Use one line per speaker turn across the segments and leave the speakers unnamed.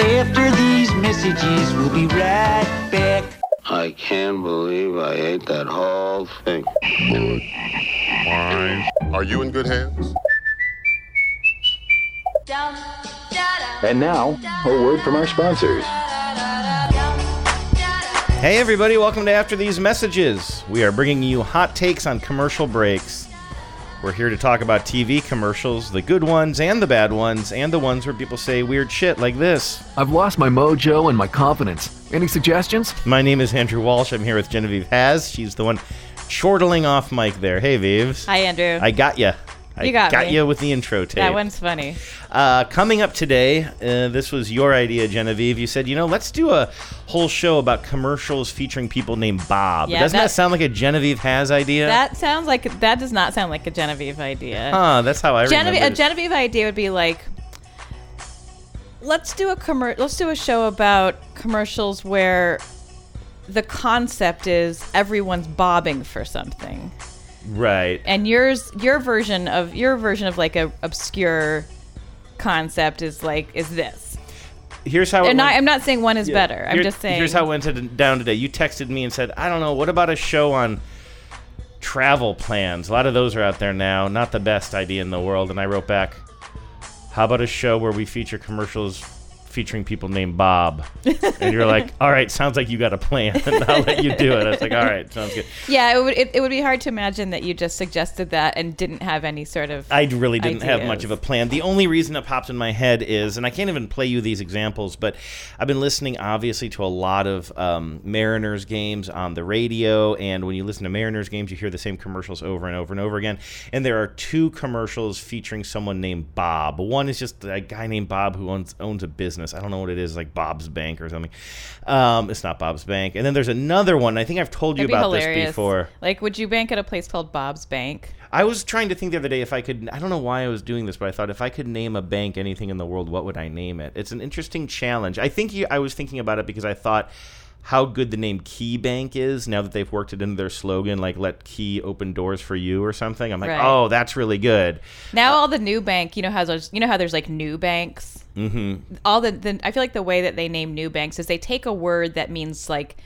After these messages, we'll be right back.
I can't believe I ate that whole thing.
Are you in good hands?
And now, a word from our sponsors.
Hey, everybody, welcome to After These Messages. We are bringing you hot takes on commercial breaks. We're here to talk about TV commercials, the good ones and the bad ones, and the ones where people say weird shit like this.
I've lost my mojo and my confidence. Any suggestions?
My name is Andrew Walsh. I'm here with Genevieve Has. She's the one chortling off mic there. Hey, Vives.
Hi, Andrew.
I got you. I
You got me.
you with the intro tape.
that one's funny.
Uh, coming up today, uh, this was your idea, Genevieve. You said, you know, let's do a whole show about commercials featuring people named Bob.
Yeah,
Doesn't that,
that-
sound like a Genevieve Has idea?
That sounds like that does not sound like a Genevieve idea.
huh, that's how I
Genevieve,
remember
a. Genevieve idea would be like, let's do a commer- let's do a show about commercials where the concept is everyone's bobbing for something,
Right.
and yours your version of your version of like a obscure concept is like is this.
Here's how it
And I,
went-
I'm not saying one is
Yeah.
better. I'm
Here-
just saying.
Here's how it went to, down today. You texted me and said, I don't know, what about a show on travel plans? A lot of those are out there now. Not the best idea in the world. And I wrote back, how about a show where we feature commercials featuring people named Bob? and you're like, all right, sounds like you got a plan. I'll let you do it. I was like, all right, sounds good.
Yeah, it would it, it would be hard to imagine that you just suggested that and didn't have any sort of
I really didn't have much of a plan. The only reason it popped in my head is, and I can't even play you these examples, but I've been listening obviously to a lot of um, Mariners games on the radio, and when you listen to Mariners games, you hear the same commercials over and over and over again. And there are two commercials featuring someone named Bob. One is just a guy named Bob who owns owns a business. I don't know what it is, like Bob's Bank or something. Um, it's not Bob's Bank. And then there's another one. I think I've told you about this before.
Like, would you bank at a place called Bob's Bank?
I was trying to think the other day if I could. I don't know why I was doing this, but I thought if I could name a bank anything in the world, what would I name it? It's an interesting challenge. I think you, I was thinking about it because I thought how good the name Key Bank is now that they've worked it into their slogan, like "Let Key open doors for you" or something. I'm like,
Right.
oh, that's really good.
Now all the new bank, you know how you know how there's like new banks. Mm-hmm. All the, the I feel like the way that they name new banks is they take a word that means like,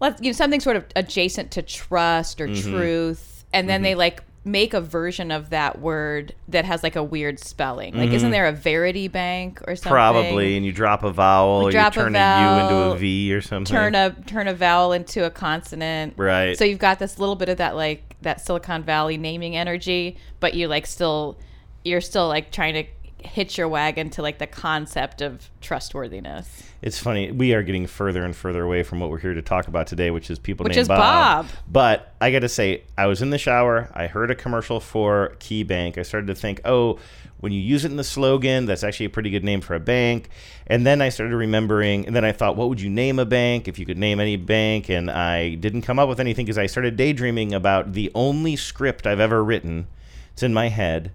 let you know something sort of adjacent to trust or
Mm-hmm.
truth, and then they like make a version of that word that has like a weird spelling. Like, isn't there a Verity Bank or something?
Mm-hmm. Probably, and you drop a vowel, or
drop a
you turn a, U into
vowel,
a V or something.
turn a turn a vowel into a consonant.
Right.
So you've got this little bit of that like that Silicon Valley naming energy, but you like still you're still like trying to hitch your wagon to like the concept of trustworthiness.
It's funny. We are getting further and further away from what we're here to talk about today, which is people
Which
named
is Bob.
But I got to say, I was in the shower. I heard a commercial for Key Bank. I started to think, oh, when you use it in the slogan, that's actually a pretty good name for a bank. And then I started remembering, and then I thought, what would you name a bank if you could name any bank? And I didn't come up with anything because I started daydreaming about the only script I've ever written. It's in my head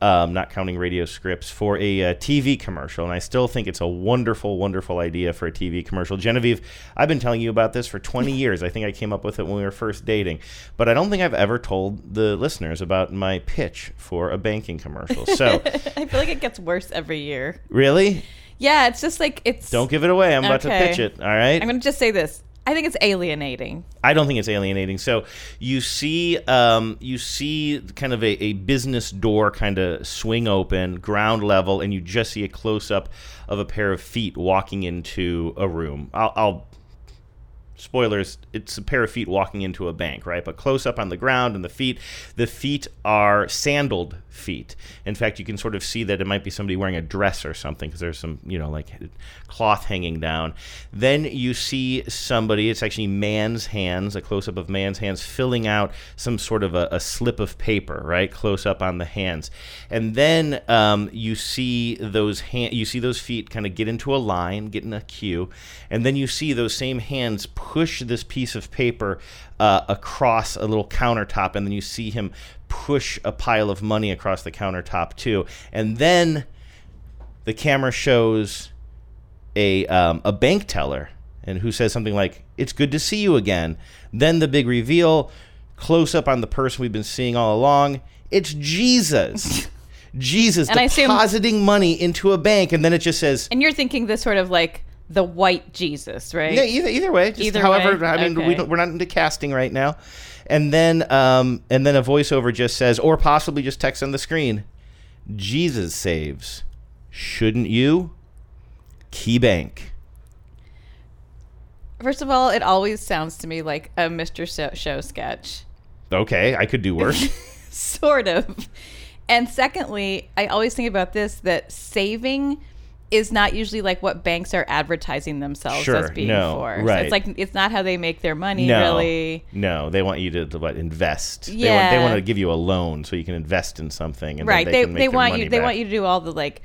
um, not counting radio scripts, for a uh, TV commercial. And I still think it's a wonderful, wonderful idea for a TV commercial. Genevieve, I've been telling you about this for 20 years. I think I came up with it when we were first dating. But I don't think I've ever told the listeners about my pitch for a banking commercial. So,
I feel like it gets worse every year.
really?
Yeah, it's just like it's
Don't give it away. I'm about to pitch it. All right.
I'm gonna just say this. I think it's alienating.
I don't think it's alienating. So you see, um, you see kind of a, a business door kind of swing open, ground level, and you just see a close up of a pair of feet walking into a room. I'll, I'll spoilers it's a pair of feet walking into a bank right? But close up on the ground and the feet the feet are sandaled feet. In fact you can sort of see that it might be somebody wearing a dress or something because there's some you know like cloth hanging down. Then you see somebody it's actually man's hands a close up of man's hands filling out some sort of a, a slip of paper right? Close up on the hands. And then um, you see those hand you see those feet kind of get into a line get in a queue and then you see those same hands push this piece of paper uh, across a little countertop, and then you see him push a pile of money across the countertop too, and then the camera shows a um, a bank teller and who says something like it's good to see you again then the big reveal close up on the person we've been seeing all along it's jesus Jesus
And I assume-
depositing money into a bank, and then it just says.
And you're thinking this sort of like the white Jesus, right?
Yeah, either either way, just
Either
however.
way?
I mean, we
Okay.
don't, we're not into casting right now. And then, um, and then a voiceover just says, or possibly just text on the screen, Jesus saves, shouldn't you? KeyBank.
First of all, it always sounds to me like a Mr. Show, show sketch.
Okay, I could do worse.
sort of. And secondly, I always think about this that saving is not usually like what banks are advertising themselves
Sure,
as being
no,
for. So
right.
it's like it's not how they make their money
no,
really.
no, they want you to, to what invest. They want,
Yeah.
they want to give you a loan so you can invest in something. And then
Right.
They
They
can make
they want you they
back.
want you to do all the like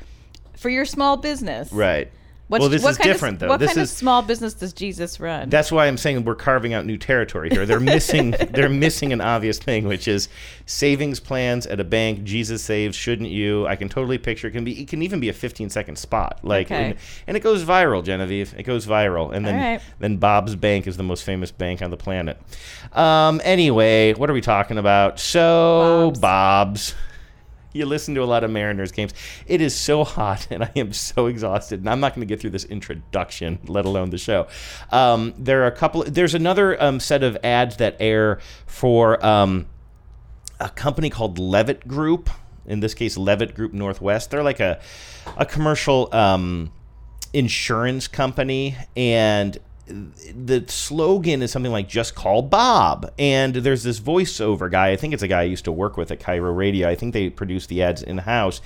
for your small business.
Right.
What's,
well, this
what
is
kind of-
different though.
What
this
kind
is
of small business does Jesus run?
That's why I'm saying we're carving out new territory here. They're missing they're missing an obvious thing, which is savings plans at a bank. Jesus saves, shouldn't you? I can totally picture it can be it can even be a 15 second spot. Like
Okay.
and, and it goes viral, Genevieve. It goes viral. And then
right.
then Bob's Bank is the most famous bank on the planet. Um anyway, what are we talking about? So
Bob's.
Bob's you listen to a lot of Mariners games. It is so hot, and I am so exhausted. And I'm not going to get through this introduction, let alone the show. Um, there are a couple. There's another um, set of ads that air for um, a company called Leavitt Group. In this case, Leavitt Group Northwest. They're like a a commercial um, insurance company, and the slogan is something like "Just call Bob." And there's this voiceover guy. I think it's a guy I used to work with at KIRO Radio. I think they produce the ads in house.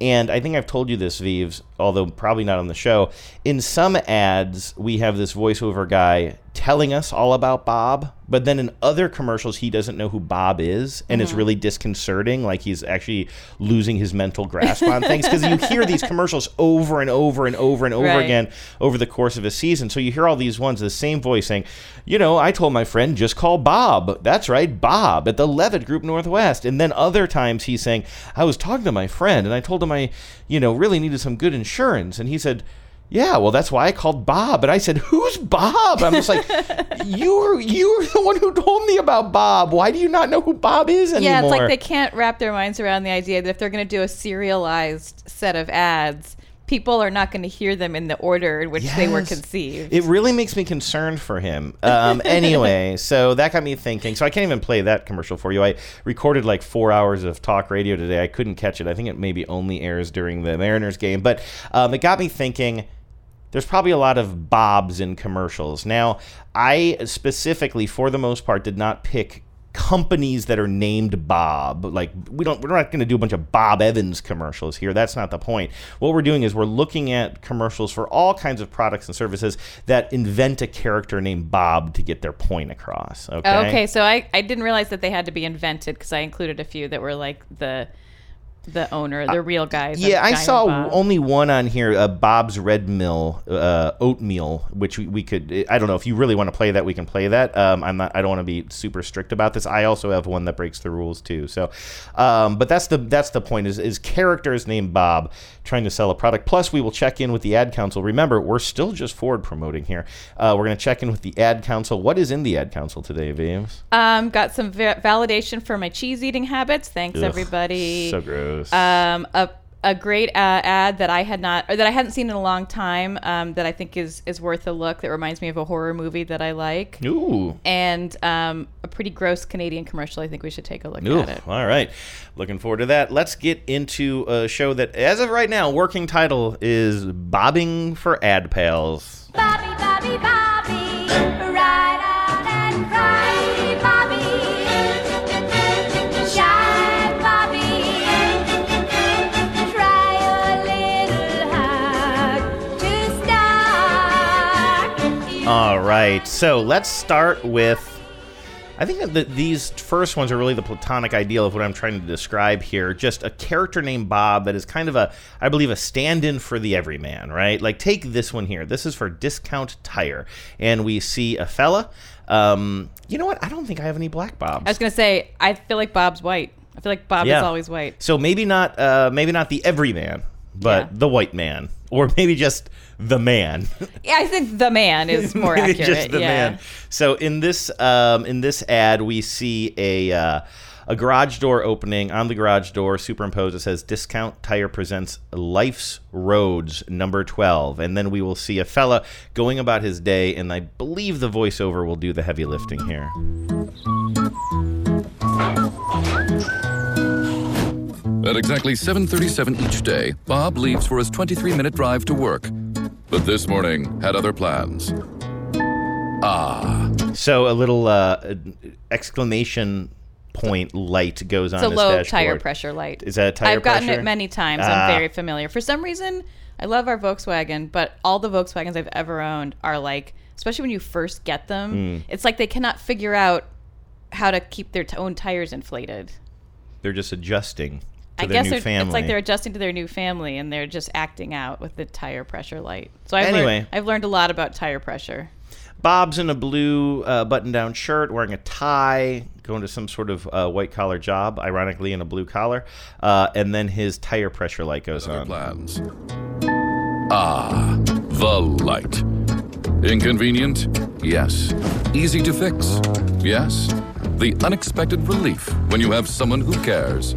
And I think I've told you this, Vives, although probably not on the show. In some ads, we have this voiceover guy telling us all about Bob, but then in other commercials, he doesn't know who Bob is, and it's mm-hmm. really disconcerting. Like he's actually losing his mental grasp on things because you hear these commercials over and over and over and over
Right.
again over the course of a season. So you hear all these ones, the same voice saying, you know, I told my friend just call Bob. That's right, Bob at the Leavitt Group Northwest. And then other times he's saying, I was talking to my friend and I told him I, you know, really needed some good insurance. And he said, yeah, well, that's why I called Bob. And I said, "Who's Bob?" I'm just like, "You're you're the one who told me about Bob. Why do you not know who Bob is anymore?"
yeah, it's like they can't wrap their minds around the idea that if they're going to do a serialized set of ads, people are not going to hear them in the order in which they were conceived.
It really makes me concerned for him. Um, anyway, so that got me thinking. So I can't even play that commercial for you. I recorded like four hours of talk radio today. I couldn't catch it. I think it maybe only airs during the Mariners game, but um, it got me thinking. There's probably a lot of Bobs in commercials. Now, I specifically, for the most part, did not pick companies that are named Bob. Like we don't we're not going to do a bunch of Bob Evans commercials here. That's not the point. What we're doing is we're looking at commercials for all kinds of products and services that invent a character named Bob to get their point across. Okay.
Okay, so I, I didn't realize that they had to be invented because I included a few that were like the the owner, the real guy.
Yeah, I saw
Bob.
only one on here, uh, Bob's Red Mill uh, oatmeal, which we, we could. I don't know if you really want to play that, we can play that. Um, I'm not. I don't want to be super strict about this. I also have one that breaks the rules too. So, um, but that's the that's the point. Is is characters named Bob trying to sell a product. Plus, we will check in with the ad council. Remember, we're still just forward promoting here. Uh, we're going to check in with the ad council. What is in the ad council today, Vives?
Um, got some va- validation for my cheese eating habits. Thanks,
Ugh,
everybody.
So gross.
Um, a a great uh, ad that I had not or that I hadn't seen in a long time. Um, that I think is is worth a look. That reminds me of a horror movie that I like.
Ooh.
And um, a pretty gross Canadian commercial. I think we should take a look
Ooh,
at it.
all right. Looking forward to that. Let's get into a show that, as of right now, working title is Bobbing for Ad Pals.
Bobby, Bobby, Bobby,
All right. So let's start with. I think that the, these first ones are really the platonic ideal of what I'm trying to describe here. Just a character named Bob that is kind of a, I believe, a stand in for the everyman, right? Like, take this one here. This is for Discount Tire. And we see a fella. Um, you know what? I don't think I have any black Bobs.
I was gonna say I feel like Bob's white. I feel like Bob
Yeah.
is always white.
So maybe not uh, maybe not the everyman, but
Yeah.
the white man, or maybe just the man.
Yeah, I think the man is more accurate.
just the
yeah.
man. So in this um, in this ad, we see a. Uh, a garage door opening on the garage door superimposed it says discount tire presents life's roads number 12 and then we will see a fella going about his day and i believe the voiceover will do the heavy lifting here
At exactly 7:37 each day, Bob leaves for his 23-minute drive to work. But this morning had other plans. Ah,
so a little uh, exclamation point light goes on
It's a low
dashboard.
tire pressure light.
Is that a tire pressure?
I've gotten
pressure?
it many times.
Ah.
I'm very familiar. For some reason, I love our Volkswagen, but all the Volkswagens I've ever owned are like, especially when you first get them,
Hmm.
it's like they cannot figure out how to keep their t- own tires inflated.
they're just adjusting to
I
their
guess
new family
it's like they're adjusting to their new family and they're just acting out with the tire pressure light. So I've,
Anyway.
learned, I've learned a lot about tire pressure.
Bob's in a blue uh, button-down shirt, wearing a tie, going to some sort of uh, white-collar job, ironically in a blue collar, uh, and then his tire pressure light goes
other
on.
plans. Ah, the light. Inconvenient? Yes. Easy to fix? Yes. The unexpected relief when you have someone who cares.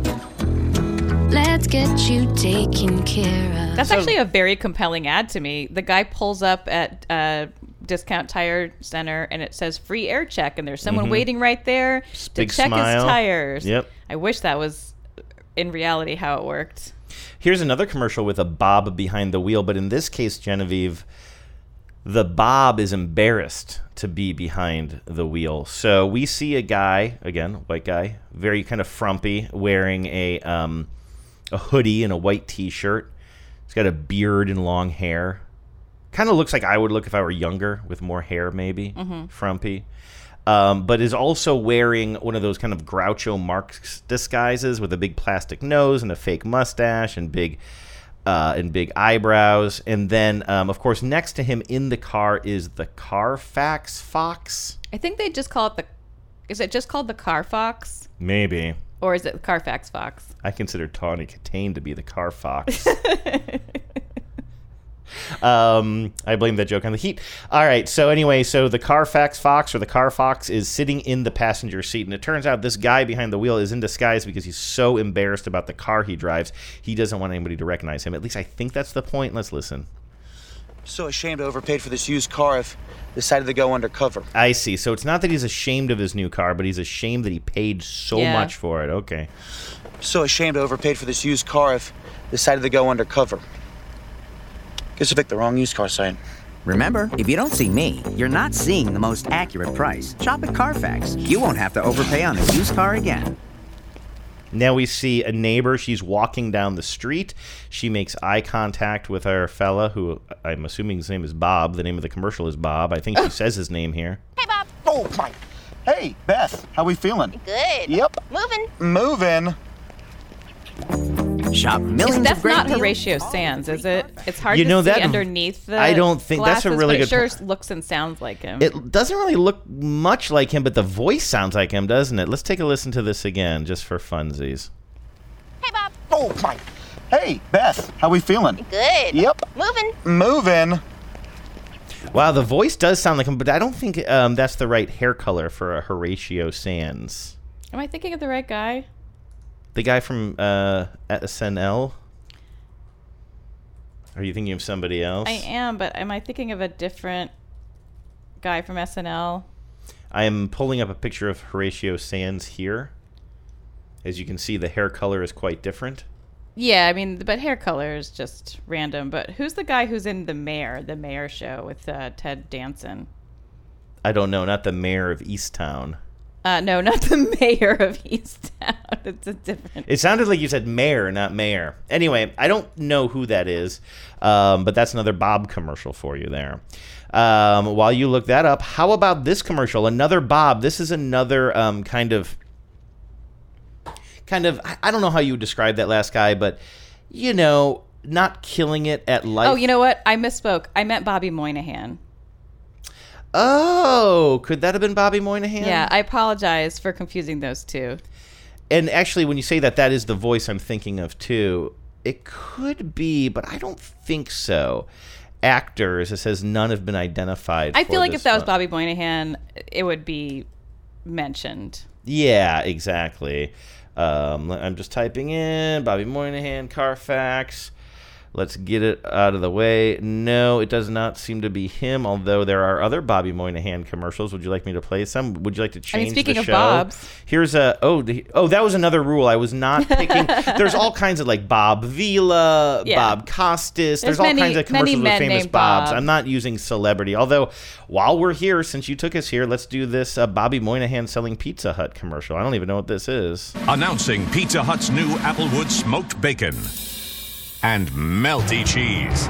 Let's get you taken care of.
That's actually a very compelling ad to me. The guy pulls up at uh, Discount Tire Center and it says free air check, and there's someone waiting right there to
Mm-hmm. big
check
smile.
his tires.
Yep.
I wish that was in reality how it worked.
Here's another commercial with a Bob behind the wheel, but in this case, Genevieve, the Bob is embarrassed to be behind the wheel. So we see a guy, again, white guy, very kind of frumpy, wearing a um, a hoodie and a white T-shirt. He's got a beard and long hair. Kind of looks like I would look if I were younger, with more hair, maybe frumpy. Um, but is also wearing one of those kind of Groucho Marx disguises with a big plastic nose and a fake mustache and big uh, and big eyebrows. And then, um, of course, next to him in the car is the Carfax Fox.
I think they just call it the. Is it just called the Carfox?
Maybe.
Or is it the Carfax Fox?
I consider Tawny Kitaen to be the car fox. um, I blame that joke on the heat. All right. So anyway, so the Carfax Fox or the Car Fox is sitting in the passenger seat, and it turns out this guy behind the wheel is in disguise because he's so embarrassed about the car he drives, he doesn't want anybody to recognize him. At least I think that's the point. Let's listen.
So ashamed I overpaid for this used car. I've decided to go undercover.
I see. So it's not that he's ashamed of his new car, but he's ashamed that he paid so
Yeah.
much for it. Okay.
So ashamed I overpaid for this used car. I've decided to go undercover. Guess I picked the wrong used car site.
Remember, if you don't see me, you're not seeing the most accurate price. Shop at Carfax. You won't have to overpay on a used car again.
Now we see a neighbor. She's walking down the street. She makes eye contact with our fella, who I'm assuming his name is Bob. The name of the commercial is Bob. I think she oh. says his name here.
Hey, Bob.
Oh my! Hey, Beth, how we feeling?
Good.
Yep,
Moving.
moving.
Shop millions of
That's
great
not
deals.
Horatio Sanz, is it? It's hard
You
to
know,
see
that-
underneath the.
I don't think- that's a really
but it
good
sure
po-
looks and sounds like him.
It doesn't really look much like him, but the voice sounds like him, doesn't it? Let's take a listen to this again, just for funsies.
Hey, Bob.
Oh my! Hey, Beth, how we feeling?
Good.
Yep,
Moving.
moving.
Wow, the voice does sound like him, but I don't think um, that's the right hair color for a Horatio Sanz.
Am I thinking of the right guy?
The guy from uh, SNL. Are you thinking of somebody else?
I am, but am I thinking of a different guy from SNL?
I am pulling up a picture of Horatio Sanz here. As you can see, the hair color is quite different.
Yeah, I mean, but hair color is just random. But who's the guy who's in the Mayor, the Mayor show with uh, Ted Danson?
I don't know, not the Mare of Easttown.
Uh, no, not the Mare of Easttown. It's a different.
It sounded like you said mayor, not mayor. Anyway, I don't know who that is, um, but that's another Bob commercial for you there. Um, while you look that up, how about this commercial? Another Bob. This is another um, kind of, kind of. I- don't know how you would describe that last guy, but you know, not killing it at life.
Oh, you know what? I misspoke. I meant Bobby Moynihan.
Oh, could that have been Bobby Moynihan?
Yeah, I apologize for confusing those two.
And actually, when you say that, that is the voice I'm thinking of too. It could be, but I don't think so. Actors, it says none have been identified.
I feel like if that was. Bobby Moynihan, it would be mentioned.
Yeah, exactly. Um, I'm just typing in Bobby Moynihan, Carfax. Let's get it out of the way. No, it does not seem to be him, although there are other Bobby Moynihan commercials. Would you like me to play some? Would you like to
I
change
mean, speaking
the
of
show?
Bob's.
Here's a oh the, oh that was another rule. I was not picking. There's all kinds of like Bob Vila,
Yeah.
Bob Costas. There's,
There's
all
many-
kinds of commercials with famous
named
Bobs.
Bob.
I'm not using celebrity. Although while we're here, since you took us here, let's do this uh, Bobby Moynihan selling Pizza Hut commercial. I don't even know what this is.
Announcing Pizza Hut's new Applewood smoked bacon and melty cheese.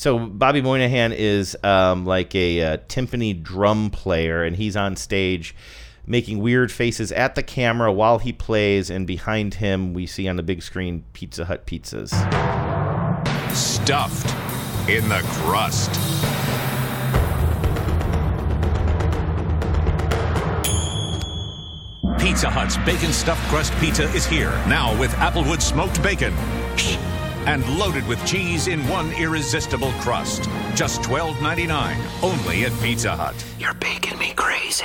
So Bobby Moynihan is um, like a uh, timpani drum player, and he's on stage making weird faces at the camera while he plays, and behind him we see on the big screen Pizza Hut pizzas.
Stuffed in the crust. Pizza Hut's bacon stuffed crust pizza is here, now with Applewood smoked bacon. And loaded with cheese in one irresistible crust. Just $12.99, only at Pizza Hut.
You're baking me crazy.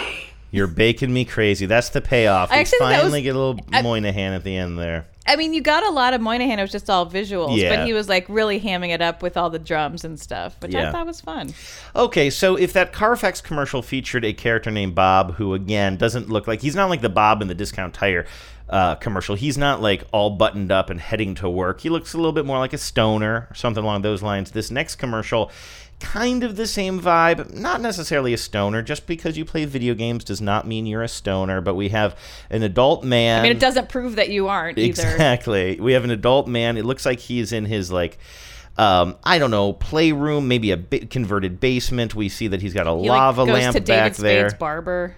You're baking me crazy. That's the payoff.
I
We
actually think that
finally
was-
get a little
I-
Moynihan at the end there.
I mean, you got a lot of Moynihan. It was just all visuals,
Yeah.
but he was like really hamming it up with all the drums and stuff, which
Yeah.
I thought was fun.
Okay, so if that Carfax commercial featured a character named Bob, who again doesn't look like he's not like the Bob in the discount tire uh, commercial. He's not like all buttoned up and heading to work. He looks a little bit more like a stoner or something along those lines. This next commercial, kind of the same vibe. Not necessarily a stoner. Just because you play video games does not mean you're a stoner. But we have an adult man.
I mean, it doesn't prove that you aren't either.
Exactly. We have an adult man. It looks like he's in his like um, I don't know, playroom, maybe a ba- converted basement. We see that he's got a
He like,
lava
goes
lamp
to
back
David
there.
Spade's barber.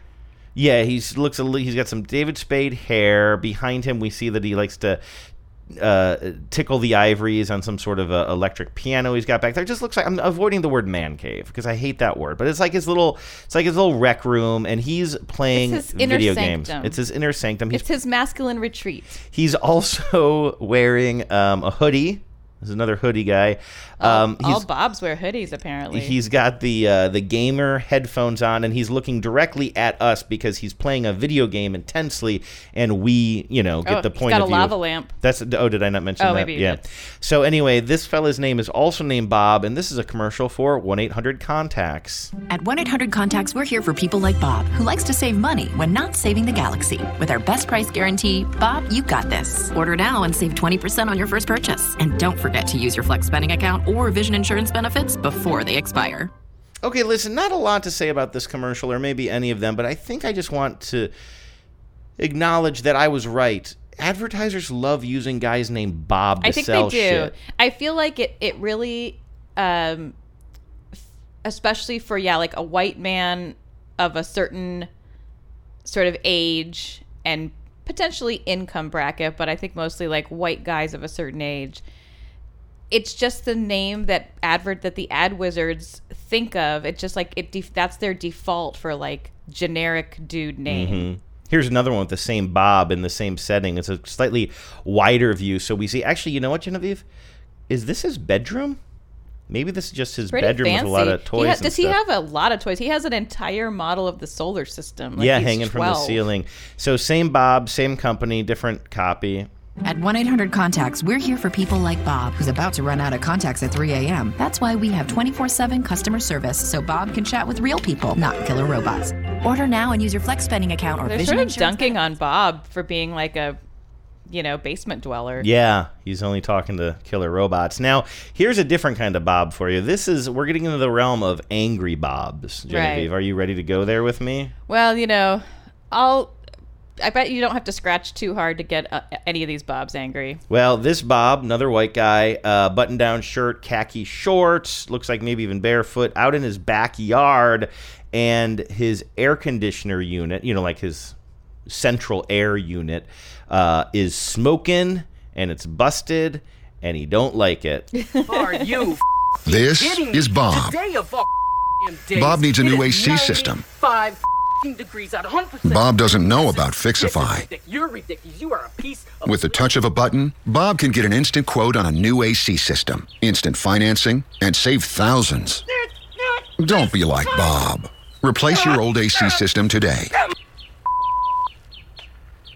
Yeah, he's looks a he's got some David Spade hair. Behind him, we see that he likes to uh, tickle the ivories on some sort of electric piano he's got back there. It just looks like I'm avoiding the word man cave because I hate that word, but it's like his little it's like his little rec room, and he's playing
It's his inner
video games. It's his inner sanctum. He's
It's his masculine retreat.
He's also wearing um, a hoodie. There's another hoodie guy. Um,
all
he's,
Bobs wear hoodies, apparently.
he's got the uh, the gamer headphones on, and he's looking directly at us because he's playing a video game intensely, and we, you know, get
Oh,
the
he's
point
got
of
a
view.
lava lamp.
That's oh, did I not mention
Oh,
that?
maybe you
yeah.
did.
So anyway, this fella's name is also named Bob, and this is a commercial for one eight hundred contacts.
At 1 800 Contacts, we're here for people like Bob, who likes to save money when not saving the galaxy. With our best price guarantee, Bob, you got this. Order now and save 20% on your first purchase. And don't forget to use your Flex spending account or vision insurance benefits before they expire.
Okay, listen, not a lot to say about this commercial or maybe any of them, but I think I just want to acknowledge that I was right. Advertisers love using guys named Bob to
I think
sell
they do.
shit.
I feel like it. It really, um, especially for yeah, like a white man of a certain sort of age and potentially income bracket, but I think mostly like white guys of a certain age. It's just the name that advert that the ad wizards think of. It's just like it. Def- that's their default for like generic dude name.
Mhm. Here's another one with the same Bob in the same setting. It's a slightly wider view, so we see. Actually, you know what, Genevieve? Is this his bedroom? Maybe this is just his
Pretty
bedroom
fancy.
with a lot of
He
toys.
ha-
and
does he have a lot of toys? He has an entire model of the solar system. Like
yeah, hanging from the ceiling. So same Bob, same company, different copy.
At 1 800 Contacts, we're here for people like Bob, who's about to run out of contacts at 3 a.m. That's why we have 24 7 customer service so Bob can chat with real people, not killer robots. Order now and use your Flex spending account or
They're
vision
sort of
insurance.
dunking on Bob for being like a, you know, basement dweller.
Yeah, he's only talking to killer robots. Now, here's a different kind of Bob for you. This is we're getting into the realm of angry Bobs. Genevieve,
Right.
are you ready to go there with me?
Well, you know, I'll. I bet you don't have to scratch too hard to get uh, any of these Bobs angry.
Well, this Bob, another white guy, uh, button-down shirt, khaki shorts, looks like maybe even barefoot, out in his backyard, and his air conditioner unit, you know, like his central air unit, uh, is smoking, and it's busted, and he don't like it.
Are you
This
kidding me?
is Bob.
Today of all days,
Bob needs a new AC system.
95 degrees out, 100%.
Bob doesn't know about Fixify.
You're ridiculous. You are a piece of.
With the touch of a button, Bob can get an instant quote on a new AC system, instant financing, and save thousands. Don't be like Bob. Replace your old AC system today.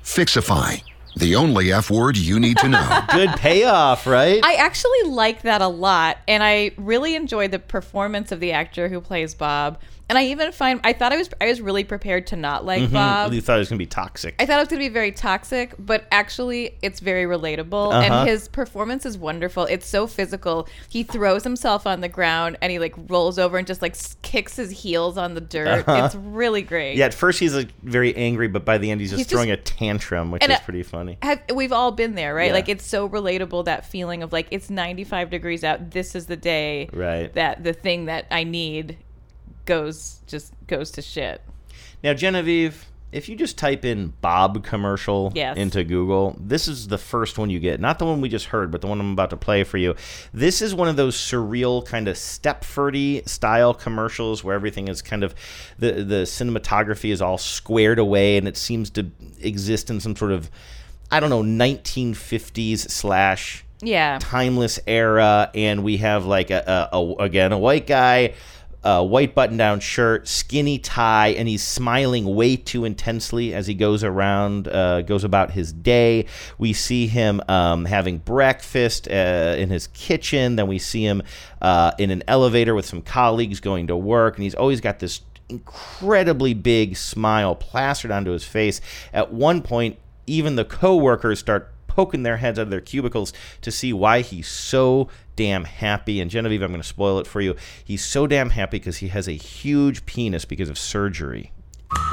Fixify, the only F word you need to know.
Good payoff, right?
I actually like that a lot, and I really enjoyed the performance of the actor who plays Bob. And I even find I thought I was I was really prepared to not like
Mhm.
Bob.
You thought it was gonna be toxic.
I thought it was going to be very toxic, but actually, it's very relatable.
Uh-huh.
And his performance is wonderful. It's so physical. He throws himself on the ground and he like rolls over and just like kicks his heels on the dirt.
Uh-huh.
It's really great.
Yeah, at first he's like very angry, but by the end he's just
He's just-
throwing a tantrum, which is
uh,
pretty funny.
Have, we've all been there, right?
Yeah.
Like it's so relatable that feeling of like it's 95 degrees out. This is the day
Right.
that the thing that I need goes just goes to shit.
Now, Genevieve, if you just type in Bob commercial
Yes.
into Google, this is the first one you get. Not the one we just heard, but the one I'm about to play for you. This is one of those surreal kind of Stepfordy style commercials where everything is kind of the the cinematography is all squared away and it seems to exist in some sort of I don't know 1950s slash
Yeah.
timeless era, and we have like a, a, a again a white guy, white button-down shirt, skinny tie, and he's smiling way too intensely as he goes around, uh, goes about his day. We see him um, having breakfast uh, in his kitchen. Then we see him uh, in an elevator with some colleagues going to work, and he's always got this incredibly big smile plastered onto his face. At one point, even the coworkers start poking their heads out of their cubicles to see why he's so damn happy. And Genevieve, I'm going to spoil it for you. He's so damn happy because he has a huge penis because of surgery.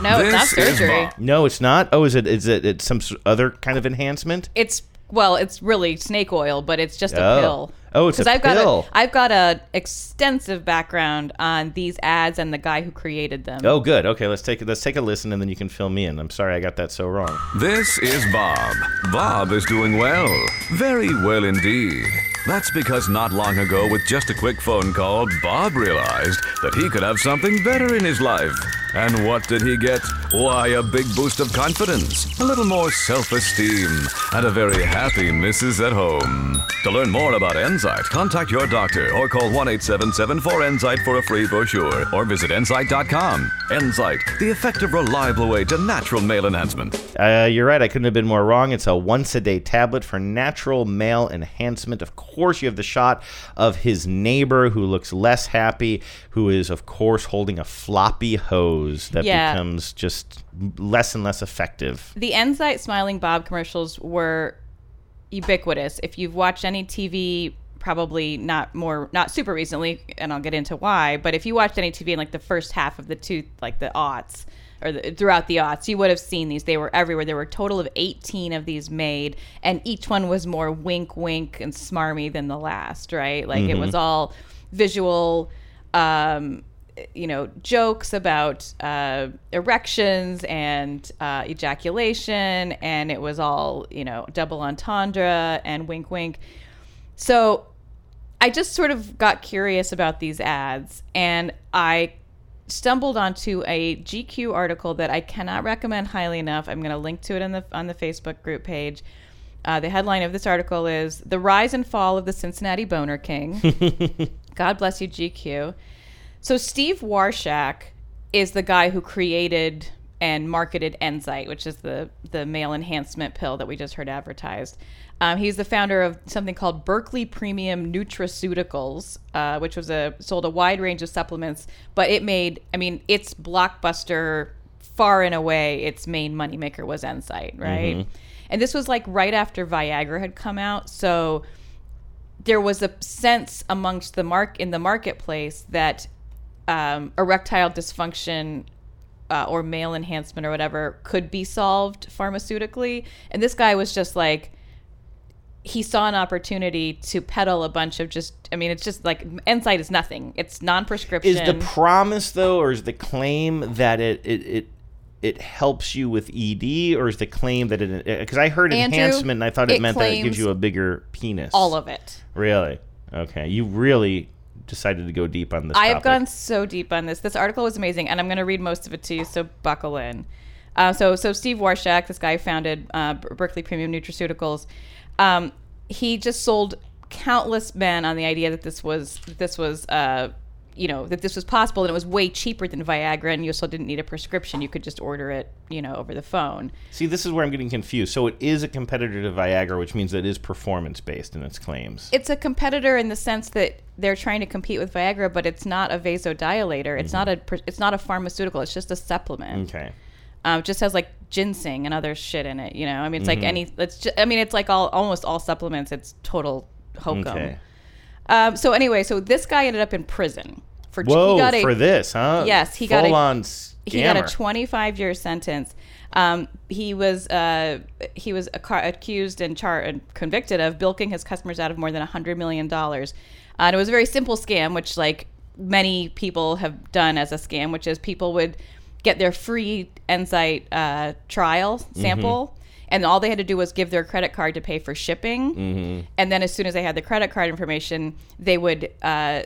No, it's not surgery.
No, it's not. Oh, is it? Is it? It's some other kind of enhancement?
It's well, it's really snake oil, but it's just a
Oh.
pill.
Oh, it's a
I've got
pill.
a I've got a extensive background on these ads and the guy who created them.
Oh, good. Okay, let's take let's take a listen, and then you can fill me in. I'm sorry I got that so wrong.
This is Bob. Bob is doing well. Very well indeed. That's because not long ago, with just a quick phone call, Bob realized that he could have something better in his life. And what did he get? Why, a big boost of confidence, a little more self esteem, and a very happy missus at home. To learn more about Enzyte, contact your doctor or call 1 877 4Enzyte for a free brochure or visit enzyte.com. Enzyte, the effective, reliable way to natural male enhancement.
Uh, you're right. I couldn't have been more wrong. It's a once a day tablet for natural male enhancement. Of course, you have the shot of his neighbor who looks less happy, who is, of course, holding a floppy hose that
Yeah.
becomes just less and less effective.
The Enzyte Smiling Bob commercials were ubiquitous. If you've watched any TV, probably not more, not super recently, and I'll get into why. But if you watched any TV in like the first half of the two, like the aughts or the, throughout the aughts, you would have seen these. They were everywhere. There were a total of 18 of these made, and each one was more wink, wink, and smarmy than the last. Right? Like it
Mhm.
was all visual. Um, you know jokes about uh, erections and uh, ejaculation and it was all you know double entendre and wink wink so i just sort of got curious about these ads and i stumbled onto a gq article that i cannot recommend highly enough. I'm going to link to it on the on the facebook group page. Uh, the headline of this article is the rise and fall of the cincinnati boner king. God bless you gq so Steve Warshak is the guy who created and marketed Enzyte, which is the the male enhancement pill that we just heard advertised. Um, he's the founder of something called Berkeley Premium Nutraceuticals, uh, which was a sold a wide range of supplements, but it made I mean its blockbuster far and away its main moneymaker was Enzyte, right?
Mhm.
And this was like right after Viagra had come out, so there was a sense amongst the mark in the marketplace that um, erectile dysfunction uh, or male enhancement or whatever could be solved pharmaceutically. And this guy was just like, he saw an opportunity to peddle a bunch of just, I mean, it's just like, Enzyte is nothing. It's non prescription.
Is the promise though, or is the claim that it it it, it helps you with ED, or is the claim that it? Because I heard
Andrew,
enhancement, and I thought it,
it
meant that it gives you a bigger penis.
all of it.
Really? Okay. You really decided to go deep on this.
I have gone so deep on this. This article was amazing, and I'm going to read most of it to you. So buckle in. Uh, so so Steve Warshak, this guy who founded uh, Berkeley Premium Nutraceuticals, um, he just sold countless men on the idea that this was that this was uh, you know that this was possible and it was way cheaper than Viagra and you also didn't need a prescription you could just order it you know over the phone
See, this is where I'm getting confused. So it is a competitor to Viagra, which means that it is performance based in its claims.
it's a competitor in the sense that they're trying to compete with Viagra but it's not a vasodilator it's not a it's not a pharmaceutical it's just a supplement
Okay.
Um, just has like ginseng and other shit in it you know I mean it's like
Mhm.
any it's just, I mean it's like all almost all supplements it's total hokum
Okay.
um, so anyway so this guy ended up in prison for
Whoa,
he got a,
for this, huh?
Yes, he got a
Full on
he got a 25 year sentence. Um, he was uh, he was acca- accused and char- and convicted of bilking his customers out of more than 100 million dollars. Uh, and it was a very simple scam, which like many people have done as a scam, which is people would get their free Enzyte uh, trial sample. And all they had to do was give their credit card to pay for shipping.
Mhm.
And then as soon as they had the credit card information, they would uh,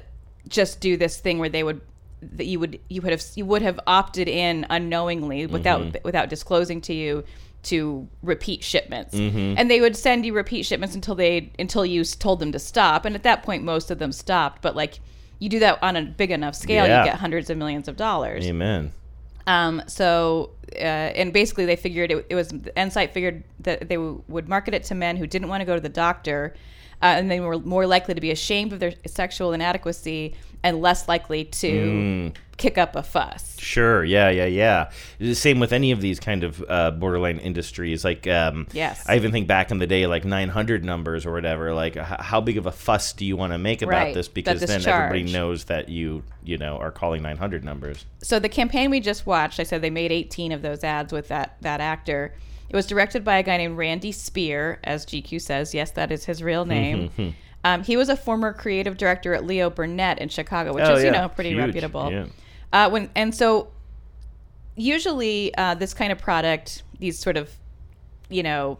just do this thing where they would that you would you would have you would have opted in unknowingly without
Mhm.
without disclosing to you to repeat shipments
Mhm.
and they would send you repeat shipments until they until you told them to stop and at that point most of them stopped but like you do that on a big enough scale
Yeah.
you get hundreds of millions of dollars
Amen.
Um, so, uh, and basically, they figured it, it was Enzyte figured that they w- would market it to men who didn't want to go to the doctor, uh, and they were more likely to be ashamed of their sexual inadequacy and less likely to
Mm.
kick up a fuss.
Sure. Yeah. Yeah. Yeah. The Same with any of these kind of uh, borderline industries. Like, um,
Yes.
I even think back in the day, like 900 numbers or whatever. Like, h- how big of a fuss do you want to make about
Right,
this? Because then everybody knows that you, you know, are calling 900 numbers.
So the campaign we just watched, I said they made 18 of those ads with that that actor. It was directed by a guy named Randy Spear, as GQ says. Yes, that is his real name. Um, he was a former creative director at Leo Burnett in Chicago, which
Oh,
is you know pretty
Huge,
reputable.
yeah.
Uh, when and so usually uh, this kind of product, these sort of you know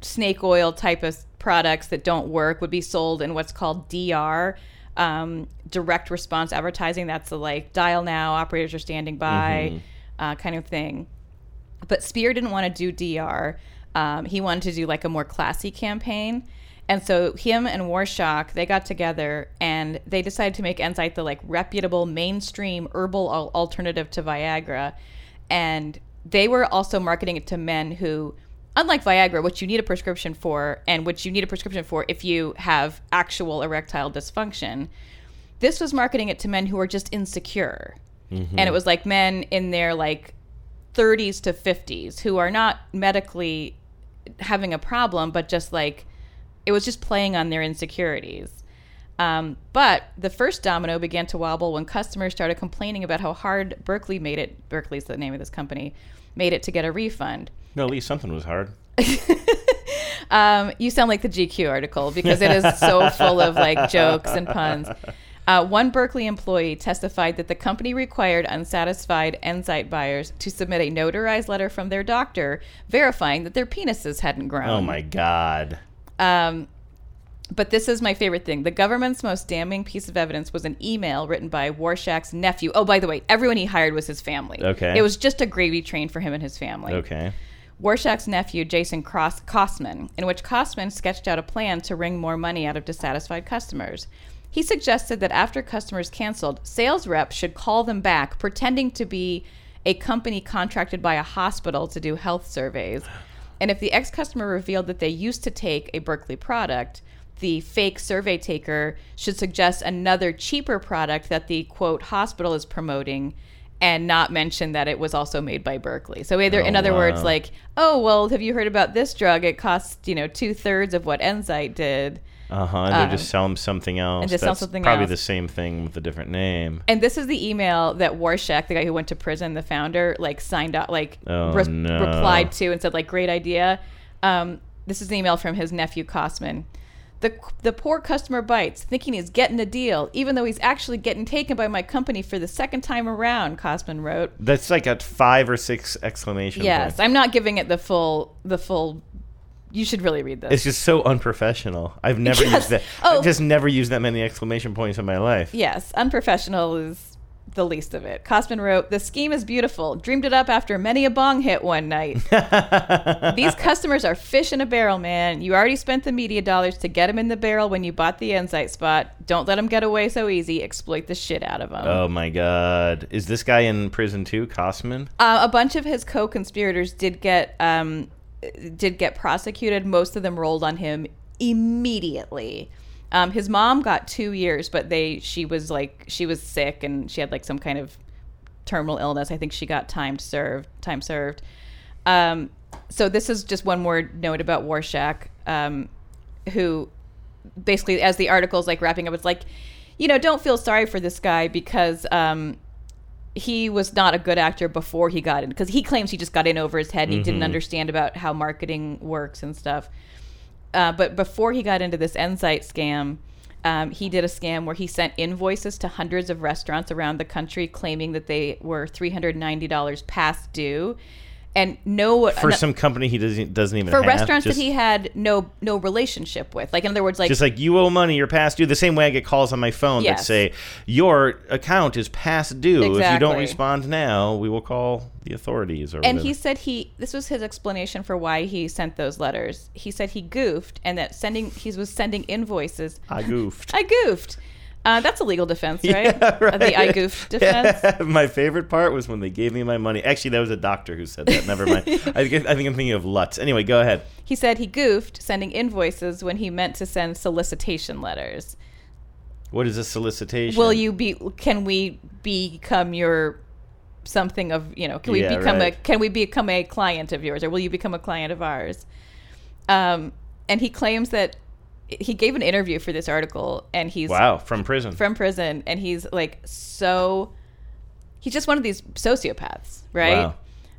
snake oil type of products that don't work would be sold in what's called DR, um, direct response advertising. That's the like dial now, operators are standing by
Mhm.
uh, kind of thing. But Spear didn't want to do DR. Um, he wanted to do like a more classy campaign. And so him and Warshak, they got together and they decided to make Enzyte the like reputable mainstream herbal al- alternative to Viagra. And they were also marketing it to men who, unlike Viagra, which you need a prescription for, and which you need a prescription for if you have actual erectile dysfunction, this was marketing it to men who are just insecure.
Mhm.
And it was like men in their like 30s to 50s who are not medically having a problem, but just like it was just playing on their insecurities. Um, but the first domino began to wobble when customers started complaining about how hard Berkeley made it. Berkeley's the name of this company, made it to get a refund.
No, at least something was hard.
Um, you sound like the GQ article because it is so full of like jokes and puns. Uh, one Berkeley employee testified that the company required unsatisfied Enzyte buyers to submit a notarized letter from their doctor verifying that their penises hadn't grown.
Oh my God.
Um, but this is my favorite thing. The government's most damning piece of evidence was an email written by Warshak's nephew. Oh, by the way, everyone he hired was his family.
Okay.
It was just a gravy train for him and his family.
Okay.
Warshak's nephew, Jason Cross Kosman, in which Kosman sketched out a plan to wring more money out of dissatisfied customers. He suggested that after customers canceled, sales reps should call them back, pretending to be a company contracted by a hospital to do health surveys. And if the ex customer revealed that they used to take a Berkeley product, the fake survey taker should suggest another cheaper product that the quote hospital is promoting and not mention that it was also made by Berkeley. So either in
Oh,
other words, like, oh well, have you heard about this drug? It costs, you know, two thirds of what Enzyte did.
Uh huh. And they
Um,
just sell them something else.
And just sell
That's
something
probably
else.
the same thing with a different name.
And this is the email that Warshak, the guy who went to prison, the founder, like signed up, like
Oh,
re-
no.
replied to and said, like, great idea. Um, this is an email from his nephew Kosman. The, the poor customer bites, thinking he's getting a deal, even though he's actually getting taken by my company for the second time around. Kosman wrote.
That's like at five or six exclamation
Yes,
points.
I'm not giving it the full the full. You should really read this.
It's just so unprofessional. I've never
Yes.
used that.
Oh.
I've just never used that many exclamation points in my life.
yes, unprofessional is the least of it. Kosman wrote, The scheme is beautiful. Dreamed it up after many a bong hit one night. These customers are fish in a barrel, man. You already spent the media dollars to get them in the barrel when you bought the Enzyte spot. Don't let them get away so easy. Exploit the shit out of them.
Oh my God! Is this guy in prison too, Kosman?
Uh, a bunch of his co-conspirators did get um, did get prosecuted. Most of them rolled on him immediately. Um, his mom got two years, but they she was like she was sick and she had like some kind of terminal illness. I think she got time served. Time served. Um, so this is just one more note about Warshak, um, who basically, as the article's like wrapping up, it's like, you know, don't feel sorry for this guy because um, he was not a good actor before he got in because he claims he just got in over his head and he didn't
Mhm.
understand about how marketing works and stuff. Uh, but before he got into this Enzyte scam, um, he did a scam where he sent invoices to hundreds of restaurants around the country claiming that they were $390 past due. And no
For
no-
some company he doesn't doesn't even
for
have,
restaurants
just,
that he had no no relationship with. Like in other words, like
just like you owe money, you're past due. The same way I get calls on my phone that say your account is past due. If you don't respond now, we will call the authorities. Or
and
whatever.
he said he this was his explanation for why he sent those letters. He said he goofed and that sending he was sending invoices.
I goofed.
I goofed. Uh, that's a legal defense, right?
Yeah, right.
The I goof defense.
my favorite part was when they gave me my money. Actually, that was a doctor who said that. Never mind. I think, I think I'm thinking of Lutz. Anyway, go ahead.
He said he goofed sending invoices when he meant to send solicitation letters.
What is a solicitation?
Will you be? Can we become your something of you know? Can we
Yeah,
become
right.
a? Can we become a client of yours, or will you become a client of ours? Um, and he claims that he gave an interview for this article, and he's
Wow, from prison.
from prison, and he's like so. He's just one of these sociopaths, right?
Wow.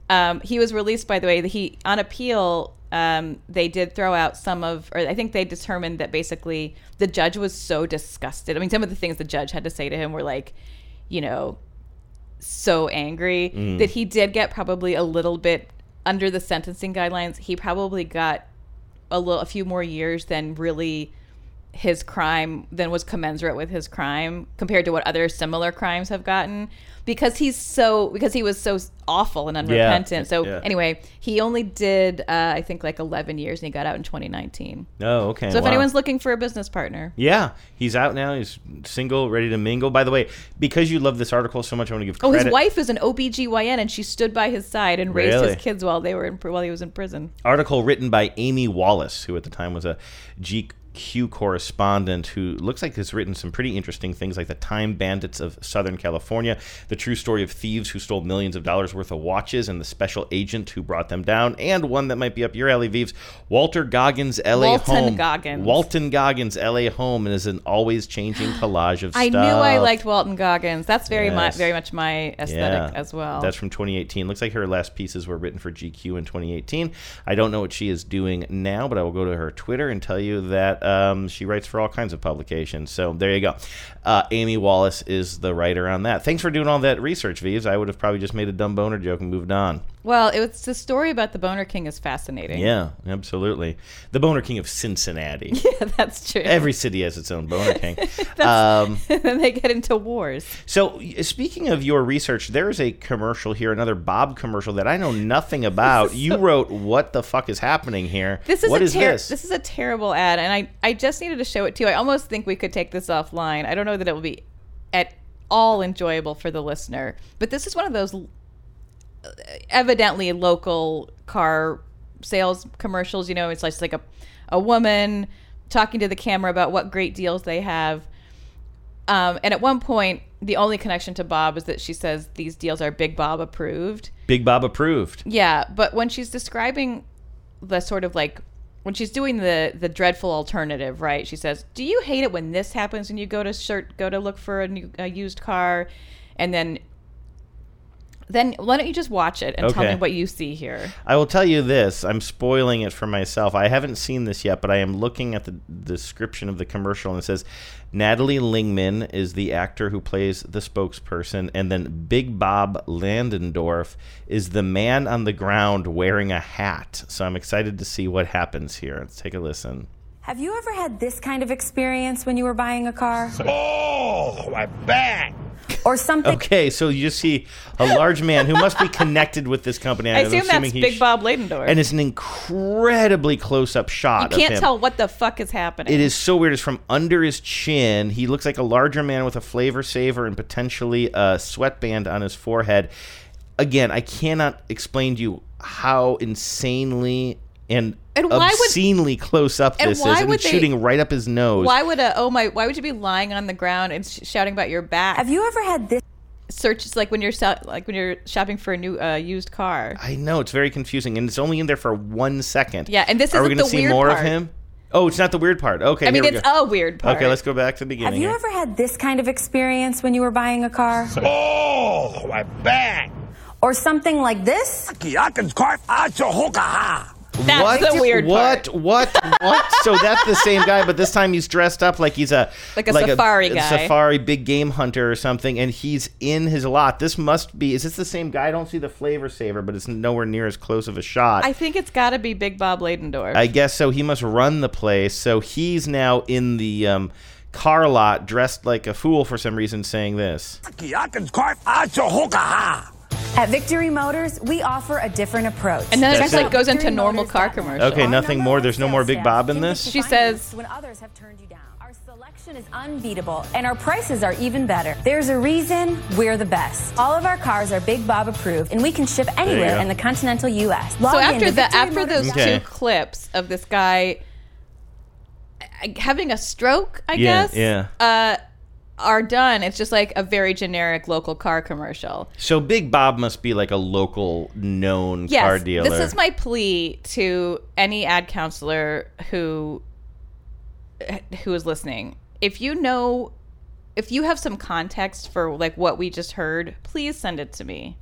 Um, he was released, by the way. He on appeal. Um, they did throw out some of, or I think they determined that basically the judge was so disgusted. I mean, some of the things the judge had to say to him were like, you know, so angry
Mm.
that he did get probably a little bit under the sentencing guidelines. He probably got a little, a few more years than really his crime than was commensurate with his crime compared to what other similar crimes have gotten because he's so because he was so awful and unrepentant. so
yeah.
anyway, he only did uh, I think like 11 years and he got out in 2019.
Oh, okay.
So if
wow.
anyone's looking for a business partner,
Yeah, he's out now. He's single, ready to mingle. By the way, because you love this article so much, I want to give
oh
credit.
his wife is an OBGYN and she stood by his side and raised
Really?
his kids while they were in, while he was in prison.
article written by Amy Wallace, who at the time was a GQ correspondent, who looks like has written some pretty interesting things like the Time Bandits of Southern California, the true story of thieves who stole millions of dollars worth of watches, and the special agent who brought them down, and one that might be up your alley, Vives, Walter Goggins' L.A.
Walton
home.
Goggins.
Walton Goggins' L.A. home is an always changing collage of
I
stuff.
knew I liked Walton Goggins. That's very
Yes.
much very much my aesthetic as well.
That's from 2018. Looks like her last pieces were written for GQ in 2018. I don't know what she is doing now, but I will go to her Twitter and tell you that um, she writes for all kinds of publications. So there you go. Uh, Amy Wallace is the writer on that. Thanks for doing all that research, Vives. I would have probably just made a dumb boner joke and moved on.
Well, it was the story about the Boner King is fascinating.
Yeah, absolutely. The Boner King of Cincinnati.
Yeah, that's true.
Every city has its own Boner King. Um,
then they get into wars.
So, speaking of your research, there is a commercial here, another Bob commercial that I know nothing about. You wrote "What the fuck is happening here?"
This is
what
a
is
ter-
this?
This is a terrible ad, and I I just needed to show it to you. I almost think we could take this offline. I don't know that it will be at all enjoyable for the listener, but this is one of those evidently local car sales commercials. You know, it's just like a a woman talking to the camera about what great deals they have. Um, and at one point, the only connection to Bob is that she says these deals are Big Bob approved.
Big Bob approved.
Yeah, but when she's describing the sort of like when she's doing the the dreadful alternative, right? She says, "Do you hate it when this happens when you go to shirt go to look for a new a used car, and then then why don't you just watch it and tell
Okay.
me what you see here?"
I will tell you this. I'm spoiling it for myself. I haven't seen this yet, but I am looking at the description of the commercial and it says Natalie Lingman is the actor who plays the spokesperson, and then Big Bob Landendorf is the man on the ground wearing a hat. So I'm excited to see what happens here. Let's take a listen.
Have you ever had this kind of experience when you were buying a car?
Oh, my back!
or something.
Okay, so you just see a large man who must be connected with this company.
I
I'm
assume
assuming
that's
he
Big
sh-
Bob Ladendorf.
And it's an incredibly close-up shot.
you can't
of him.
tell what the fuck is happening.
It is so weird. It's from under his chin. He looks like a larger man with a flavor saver and potentially a sweatband on his forehead. Again, I cannot explain to you how insanely and,
And why would-
obscenely close up
and
this is.
why
And
would
it's
they-
shooting right up his nose.
Why would a oh my? Why would you be lying on the ground and sh- shouting about your back?
Have you ever had this?
Search like when you're so- like when you're shopping for a new uh, used car.
I know it's very confusing, and it's only in there for one second.
Yeah, and this
are we
isn't
gonna
the
see
weird
more
part.
of him? Oh, it's not the weird part. Okay,
I mean,
here we
it's
go.
a weird part.
Okay, let's go back to the beginning.
Have you
here.
ever had this kind of experience when you were buying a car?
Oh, my back.
Or something like this?
That's
what?
the weird
what? What? What? so that's the same guy, but this time he's dressed up like he's a
Like a safari guy.
safari big game hunter or something, and he's in his lot. This must be. Is this the same guy? I don't see the flavor saver, but it's nowhere near as close of a shot.
I think it's got to be Big Bob Ladendorf.
I guess so. He must run the place. So he's now in the um, car lot, dressed like a fool for some reason, saying this.
At Victory Motors, we offer a different approach.
and then it
That's
just like goes into normal car commercial.
Okay, nothing more. There's no more Big Bob in this.
She says,
when others have turned you down. Our selection is unbeatable and our prices are even better. There's a reason we're the best. All of our cars are Big Bob approved and we can ship anywhere in the continental US.
so
Log in
after the after those
Okay.
two clips of this guy uh, having a stroke, I
Yeah,
guess,
yeah.
uh, are done. It's just like a very generic local car commercial.
So Big Bob must be like a local known
Yes,
car dealer.
this is my plea to any ad counselor who who is listening. If you know, if you have some context for like what we just heard, please send it to me.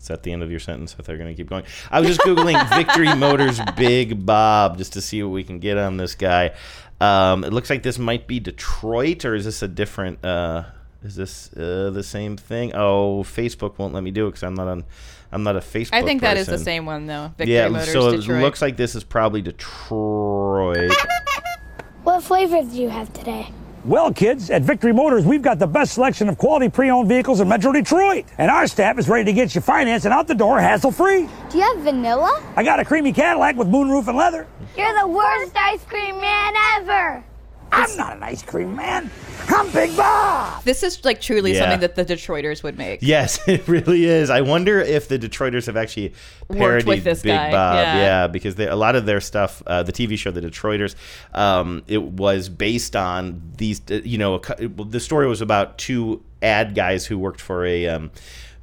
Is that the end of your sentence? I thought you were going to keep going. I was just Googling Victory Motors Big Bob just to see what we can get on this guy. Um, it looks like this might be Detroit, or is this a different. Uh, is this uh, the same thing? Oh, Facebook won't let me do it because I'm not on. I'm not a Facebook.
I think that is the same one though. Victory
yeah,
Motors
so
Detroit.
it looks like this is probably Detroit.
What flavor do you have today?
Well, kids, at Victory Motors, we've got the best selection of quality pre-owned vehicles in Metro Detroit. And our staff is ready to get you financed and out the door hassle-free.
Do you have vanilla?
I got a creamy Cadillac with moonroof and leather.
You're the worst ice cream man ever.
I'm not an ice cream man. I'm Big Bob.
this is like truly
Yeah.
something that the Detroiters would make.
Yes, it really is. I wonder if the Detroiters have actually
Worked
parodied
with this
Big
guy,
Bob.
yeah.
because they, a lot of their stuff, uh, the TV show The Detroiters, um, it was based on these. uh, You know, a cou- the story was about two ad guys who worked for a. Um,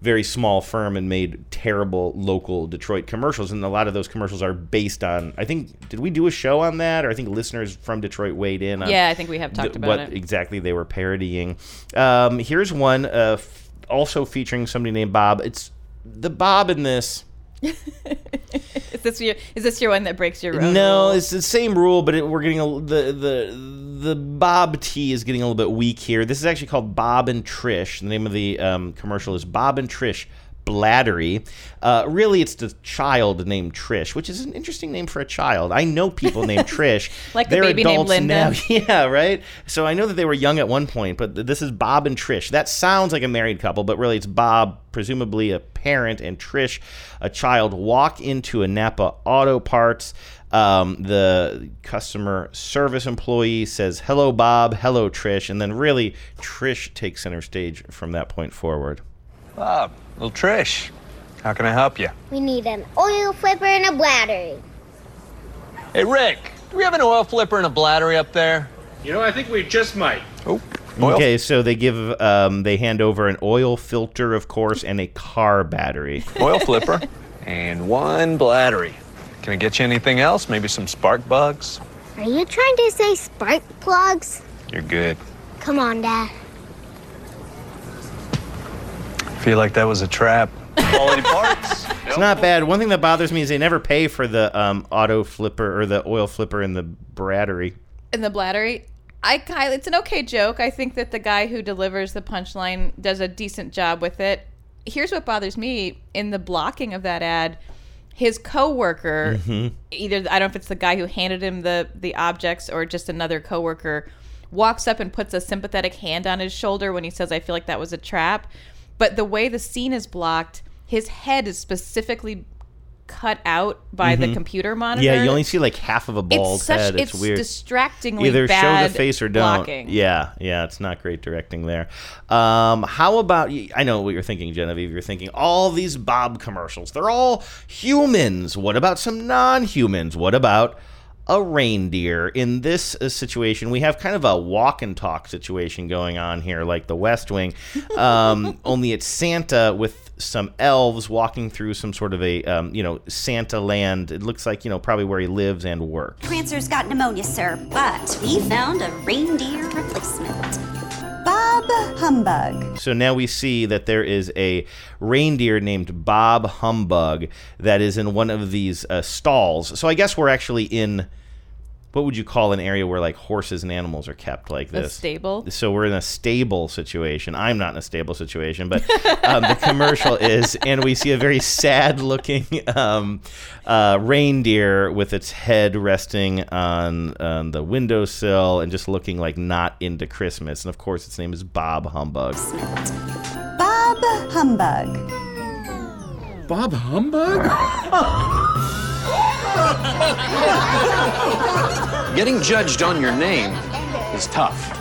very small firm and made terrible local Detroit commercials, and a lot of those commercials are based on. I think did we do a show on that, or I think listeners from Detroit weighed in on.
Yeah, I think we have talked
th-
about
what
it.
exactly they were parodying. Um, here's one uh, f- also featuring somebody named Bob. It's the Bob in this.
Is this your is this your one that breaks your rule?
No, it's the same rule, but it, we're getting a, the the the Bob T is getting a little bit weak here. This is actually called Bob and Trish. The name of the um, commercial is Bob and Trish Blattery. Uh, really, it's the child named Trish, which is an interesting name for a child. I know people named Trish.
Like the
They're
baby named
adults
Linda.
now. Yeah, right. So I know that they were young at one point, but this is Bob and Trish. That sounds like a married couple, but really it's Bob, presumably a parent, and Trish, a child, walk into a Napa Auto Parts. Um, the customer service employee says, "Hello, Bob. Hello, Trish," and then really Trish takes center stage from that point forward.
Bob, little Trish, how can I help you?
We need an oil flipper and a bladder.
Hey, Rick, do we have an oil flipper and a bladdery up there?
You know, I think we just might.
Oh,
Okay, so they give um, they hand over an oil filter, of course, and a car battery.
oil flipper and one bladdery. Can I get you anything else? Maybe some spark bugs?
Are you trying to say spark plugs?
You're good.
Come on, Dad.
Feel like that was a trap. Quality parts.
It's not bad. One thing that bothers me is they never pay for the um, auto flipper or the oil flipper in the battery.
in the bladdery. I kind it's an okay joke. I think that the guy who delivers the punchline does a decent job with it. Here's what bothers me in the blocking of that ad. His coworker,
Mhm.
either I don't know if it's the guy who handed him the the objects or just another coworker, walks up and puts a sympathetic hand on his shoulder when he says, "I feel like that was a trap." But the way the scene is blocked, his head is specifically cut out by the
Mhm.
computer monitor.
Yeah, you only see like half of a bald
it's such,
head. It's,
it's
weird.
distractingly
Either
bad
show the face or don't.
blocking.
Yeah, yeah, it's not great directing there. Um, how about I know what you're thinking, Genevieve. You're thinking all these Bob commercials. They're all humans. What about some non-humans? What about a reindeer. In this uh, situation, we have kind of a walk and talk situation going on here, like the West Wing. Um, only it's Santa with some elves walking through some sort of a, um, you know, Santa land. It looks like, you know, probably where he lives and works.
Prancer's got pneumonia, sir, but we found a reindeer replacement. Bob Humbug.
So now we see that there is a reindeer named Bob Humbug that is in one of these uh, stalls. So I guess we're actually in what would you call an area where like horses and animals are kept like
A
this?
stable?
So we're in a stable situation. I'm not in a stable situation, but um, the commercial is, and we see a very sad looking um, uh, reindeer with its head resting on, on the windowsill and just looking like not into Christmas. And of course, its name is Bob Humbug.
Bob Humbug.
Bob Humbug?
Getting judged on your name is tough.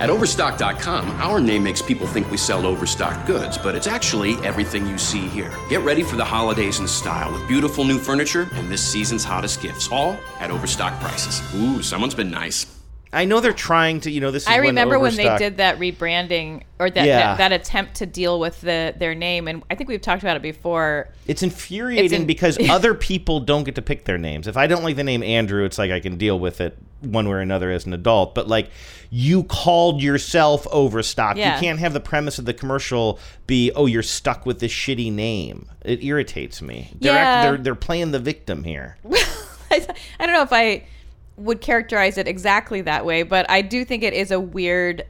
At Overstock.com, our name makes people think we sell overstocked goods, but it's actually everything you see here. Get ready for the holidays in style with beautiful new furniture and this season's hottest gifts, all at overstock prices. Ooh, someone's been nice.
I know they're trying to, you know, this is
I remember when they did that rebranding or that,
Yeah.
that that attempt to deal with the their name, and I think we've talked about it before.
It's infuriating
It's in-
because other people don't get to pick their names. If I don't like the name Andrew, it's like I can deal with it one way or another as an adult. But like you called yourself Overstock.
Yeah.
You can't have the premise of the commercial be, oh, you're stuck with this shitty name. It irritates me. They're, act-
Yeah.
they're, they're playing the victim here.
I don't know if I would characterize it exactly that way, but I do think it is a weird,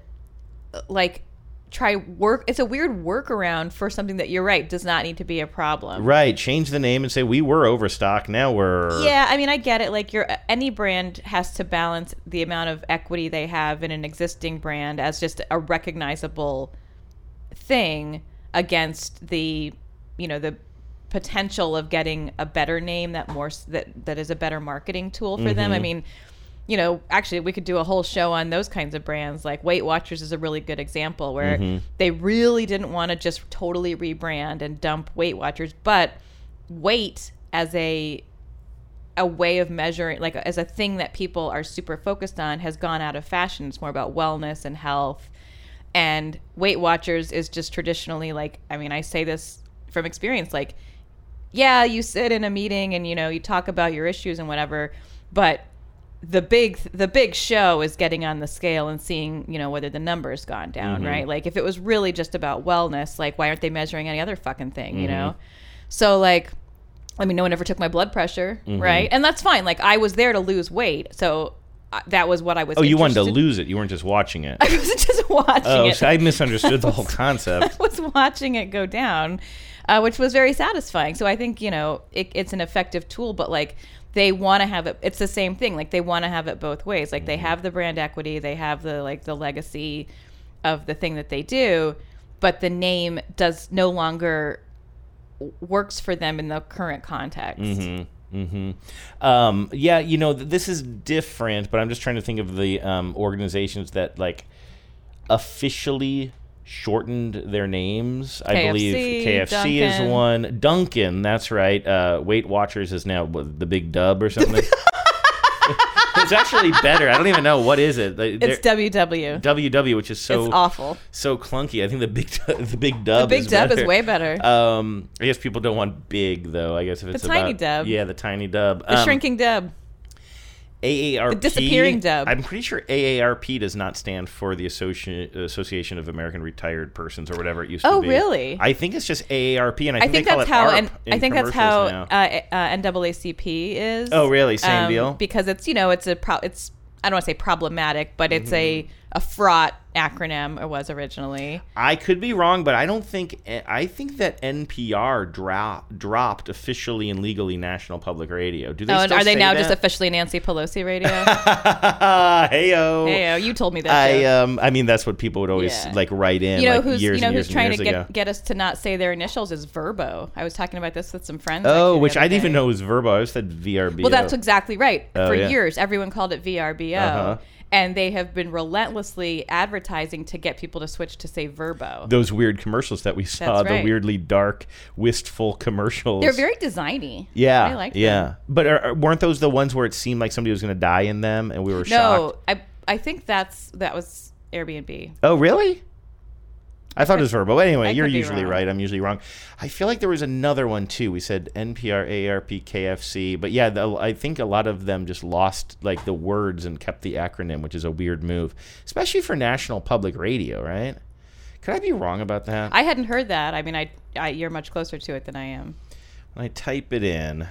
like, try work. It's a weird workaround for something that you're right does not need to be a problem.
Right. Change the name and say, we were Overstock. Now we're.
Yeah, I mean, I get it. Like, your any brand has to balance the amount of equity they have in an existing brand as just a recognizable thing against the, you know, the potential of getting a better name that more that that is a better marketing tool for them. I
Mhm.
mean, you know, actually, we could do a whole show on those kinds of brands. Like Weight Watchers is a really good example where
Mhm.
they really didn't want to just totally rebrand and dump Weight Watchers, but weight as a a way of measuring like as a thing that people are super focused on has gone out of fashion it's more about wellness and health and weight watchers is just traditionally like i mean i say this from experience like yeah you sit in a meeting and you know you talk about your issues and whatever but the big the big show is getting on the scale and seeing you know whether the numbers gone down
Mhm.
right like if it was really just about wellness like why aren't they measuring any other fucking thing you
Mhm.
know so like I mean, no one ever took my blood pressure,
Mhm.
right? And that's fine. Like I was there to lose weight, so uh, that was what I was.
Oh, you wanted to
interested-
lose it. You weren't just watching it.
I wasn't just watching
oh,
it.
so I misunderstood the whole concept.
I was watching it go down, uh, which was very satisfying. So I think you know it, it's an effective tool, but like they want to have it. It's the same thing. Like they want to have it both ways. Like they have the brand equity, they have the like the legacy of the thing that they do, but the name does no longer works for them in the current context.
Mm-hmm. Mm-hmm. Um, yeah, you know, th- this is different, but I'm just trying to think of the um, organizations that like officially shortened their names. I believe
KFC,
KFC is one. Dunkin', that's right. Uh, Weight Watchers is now what, the Big Dub or something. it's actually better. I don't even know what is it. They-
It's WW.
WW, which is so
It's awful.
so clunky. I think the big the big dub.
The big
is
Dub is way better.
Um, I guess people don't want big though. I guess if it's The
tiny
about-
dub.
Yeah, the tiny dub.
The
Um,
shrinking dub.
AARP.
The disappearing dub.
I'm pretty sure AARP does not stand for the Associ- Association of American Retired Persons or whatever it used
Oh,
to be.
Oh, really?
I think it's just AARP, and I
I
think,
think that's how,
ARP
and I think that's how uh, uh, NAACP is.
Oh, really? Same
Um,
deal?
Because it's you know it's a pro- it's I don't want to say problematic, but it's a
Mm-hmm.
a fraught acronym it was originally.
I could be wrong, but I don't think I think that NPR dro- dropped officially and legally National Public Radio. Do they?
oh, and are they now
that?
just officially Nancy Pelosi radio?
Heyo.
Heyo, you told me that.
I
joke.
um I mean that's what people would always
Yeah.
like write in
you know
like
who's you know who's trying to get
ago.
get us to not say their initials is Verbo. I was talking about this with some friends.
Oh, which I didn't even know was Verbo. I said VRBO.
Well, that's exactly right.
Oh,
For
yeah.
years, everyone called it VRBO.
Uh-huh.
And they have been relentlessly advertising to get people to switch to say Verbo.
those weird commercials that we saw,
That's
the weirdly dark, wistful commercials.
They're very designy.
yeah,
I like them.
yeah. But are, weren't those the ones where it seemed like somebody was going to die in them, and we were shocked?
No, I I think that's that was Airbnb.
Oh, really? I thought it was Verbo. Anyway,
I
you're usually right. I'm usually wrong. I feel like there was another one too. We said NPR, ARP, KFC, but yeah, the, I think a lot of them just lost like the words and kept the acronym, which is a weird move, especially for National Public Radio, right? Could I be wrong about that?
I hadn't heard that. I mean, I, I you're much closer to it than I am.
When I type it in.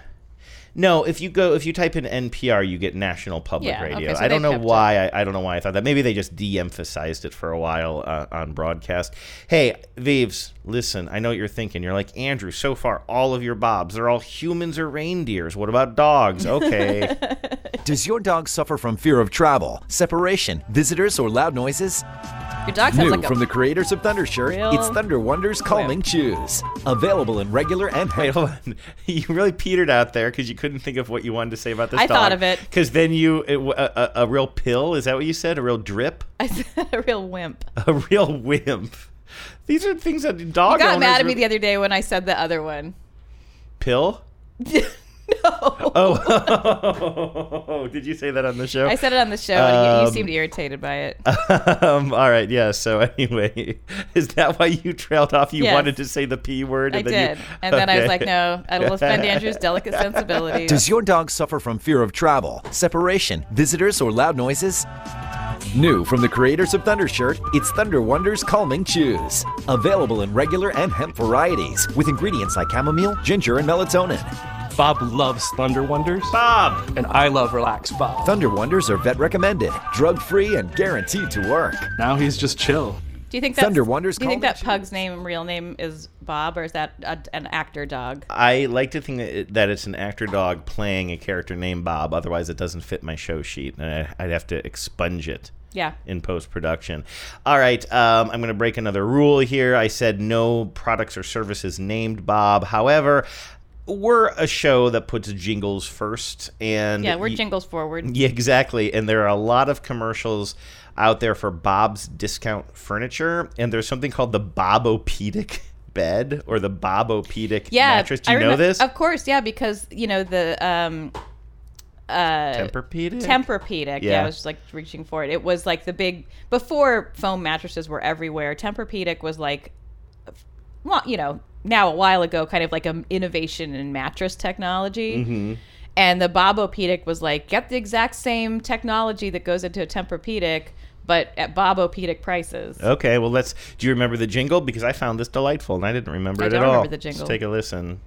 No, if you go if you type in NPR, you get National Public
Yeah, okay,
Radio.
so
I don't know why. I, I don't know why I thought that. Maybe they just de-emphasized it for a while uh, on broadcast. Hey, Vives, listen. I know what you're thinking. You're like Andrew. So far, all of your bobs they're all humans or reindeers. What about dogs? Okay.
Does your dog suffer from fear of travel, separation, visitors, or loud noises?
Your dog sounds
New
like a
from the creators of Thundershirt,
real
it's ThunderWunders Calming Chews. Available in regular and
Wait, hold on. You really petered out there because you couldn't think of what you wanted to say about this
I
dog.
thought of it.
Because then you, it, w- a, a, a real pill, is that what you said? A real drip?
I said a real wimp.
A real wimp. These are things that dog
you got
owners
mad at me
really-
the other day when I said the other one.
Pill? No. Oh, did you say that on the show?
I said it on the show, and you, you
Um,
seemed irritated by it.
um, all right, yeah. So anyway, is that why you trailed off? You
Yes.
wanted to say the p word,
I
and then
did,
You,
and then I was like, no, I will offend Andrew's delicate sensibilities.
Does your dog suffer from fear of travel, separation, visitors, or loud noises? New from the creators of Thundershirt, it's ThunderWunders Calming Chews. Available in regular and hemp varieties with ingredients like chamomile, ginger, and melatonin.
Bob loves ThunderWunders.
Bob!
And I love Relax Bob.
ThunderWunders are vet recommended, drug free, and guaranteed to work.
Now he's just chill.
Do you think that's,
ThunderWunders
Do you think
Calming
that pug's name, real name, is Bob, or is that a, an actor dog?
I like to think that, it, that it's an actor dog playing a character named Bob. Otherwise, it doesn't fit my show sheet, and I, I'd have to expunge it.
Yeah.
In post production. All right, um, I'm going to break another rule here. I said no products or services named Bob. However, we're a show that puts jingles first, and
Yeah, we're
y-
jingles forward.
Yeah, exactly. And there are a lot of commercials out there for Bob's Discount Furniture, and there's something called the Bobopedic bed or the Bobopedic
Yeah,
mattress. Do
I
you know
remem-
this?
Of course, yeah, because you know the um, uh,
Tempur-Pedic?
Tempur-Pedic. Yeah.
Yeah.
I was just, like reaching for it. It was like the big before foam mattresses were everywhere. Tempur-Pedic was like, well, you know, now a while ago, kind of like an innovation in mattress technology.
Mhm.
And the Bobopedic was like, get the exact same technology that goes into a Tempur-Pedic, but at Bobopedic prices.
Okay, well, let's. Do you remember the jingle? Because I found this delightful, and I didn't remember
I
it
don't
at all.
remember the jingle.
Let's take a listen.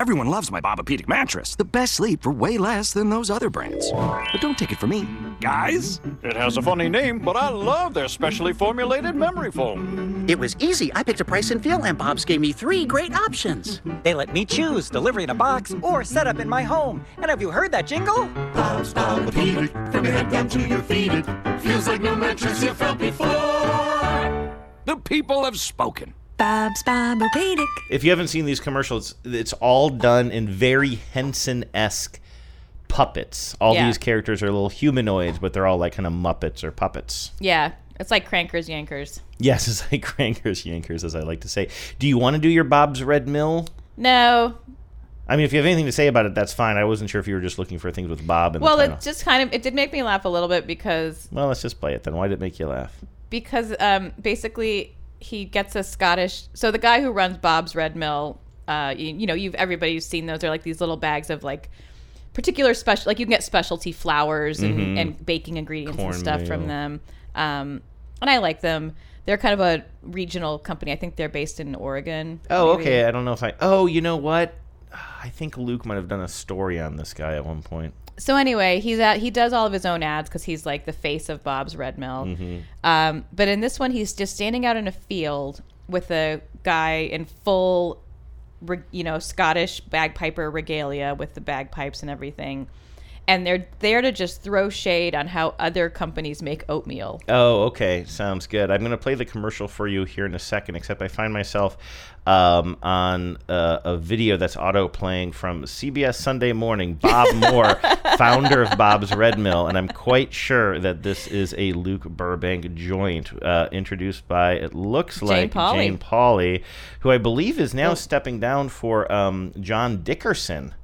Everyone loves my Bobopedic mattress. The best sleep for way less than those other brands. But don't take it from me. Guys?
It has a funny name, but I love their specially formulated memory foam.
It was easy. I picked a price and feel, and Bob's gave me three great options.
They let me choose delivery in a box or set up in my home. And have you heard that jingle?
Bob's Bobopedic, from your head down to your feet, it feels like no mattress you felt before.
The people have spoken.
Bob's Bobopedic.
If you haven't seen these commercials, it's all done in very Henson esque puppets. All
Yeah.
these characters are little humanoids, but they're all like kind of Muppets or puppets.
Yeah, it's like Crankers Yankers.
Yes, it's like crankers, yankers, as I like to say. Do you want to do your Bob's Red Mill?
No,
I mean, if you have anything to say about it, that's fine. I wasn't sure if you were just looking for things with Bob in
well,
the title.
it just kind of it did make me laugh a little bit because
Well, let's just play it then. Why did it make you laugh?
because um, basically he gets a Scottish. So the guy who runs Bob's Red Mill, uh, you, you know, you've everybody's seen those. They're like these little bags of like particular special, like you can get specialty flours and,
Mhm.
and baking ingredients and stuff from them. Um, and I like them. They're kind of a regional company. I think they're based in Oregon.
Oh,
maybe.
okay. I don't know if I. Oh, you know what? I think Luke might have done a story on this guy at one point.
So anyway, he's at he does all of his own ads because he's like the face of Bob's Red Mill.
Mhm.
Um, but in this one, he's just standing out in a field with a guy in full, you know, Scottish bagpiper regalia with the bagpipes and everything, and they're there to just throw shade on how other companies make oatmeal.
Oh, okay. Sounds good. I'm going to play the commercial for you here in a second, except I find myself um, on uh, a video that's auto playing from CBS Sunday Morning. Bob Moore, founder of Bob's Red Mill, and I'm quite sure that this is a Luke Burbank joint uh, introduced by, it looks
Jane
like
Pauley.
Jane Pauley, who I believe is now stepping down for um, John Dickerson.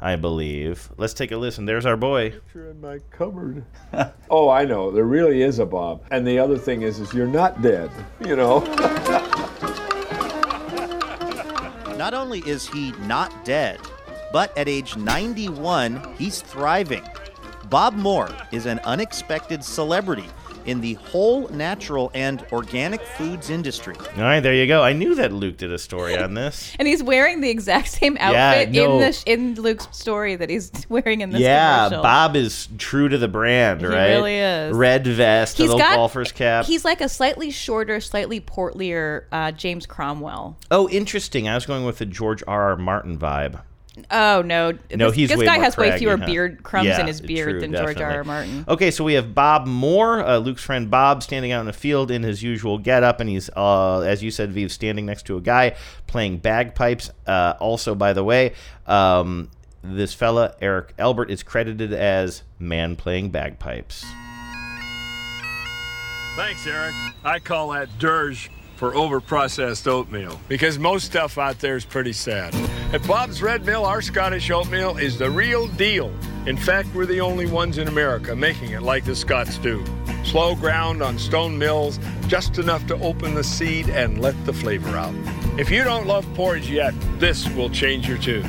I believe. Let's take a listen. There's our boy.
Picture in my cupboard. oh, I know. There really is a Bob. And the other thing is, is you're not dead. You know.
Not only is he not dead, but at age 91, he's thriving. Bob Moore is an unexpected celebrity in the whole natural and organic foods industry.
All right, there you go. I knew that Luke did a story on this.
And he's wearing the exact same outfit
Yeah,
outfit
no.
in the sh- in Luke's story that he's wearing in this
yeah,
commercial.
Bob is true to the brand,
He
right?
really is.
Red vest, a
He's
little
got
golfer's cap.
He's like a slightly shorter, slightly portlier uh, James Cromwell.
oh, interesting. I was going with the George R. R. Martin vibe.
Oh no,
No,
this,
he's
this
way
guy
more
has way fewer
huh?
beard crumbs
Yeah,
in his beard
true,
than George R. R. Martin.
Okay, so we have Bob Moore, uh, Luke's friend Bob, standing out in the field in his usual getup, and he's, uh, as you said, Vive, standing next to a guy playing bagpipes. Uh, also, by the way, um, this fella Eric Albert is credited as man playing bagpipes.
Thanks, Eric. I call that dirge for overprocessed oatmeal because most stuff out there is pretty sad. At Bob's Red Mill, our Scottish oatmeal is the real deal. In fact, we're the only ones in America making it like the Scots do. Slow ground on stone mills, just enough to open the seed and let the flavor out. If you don't love porridge yet, this will change your tune.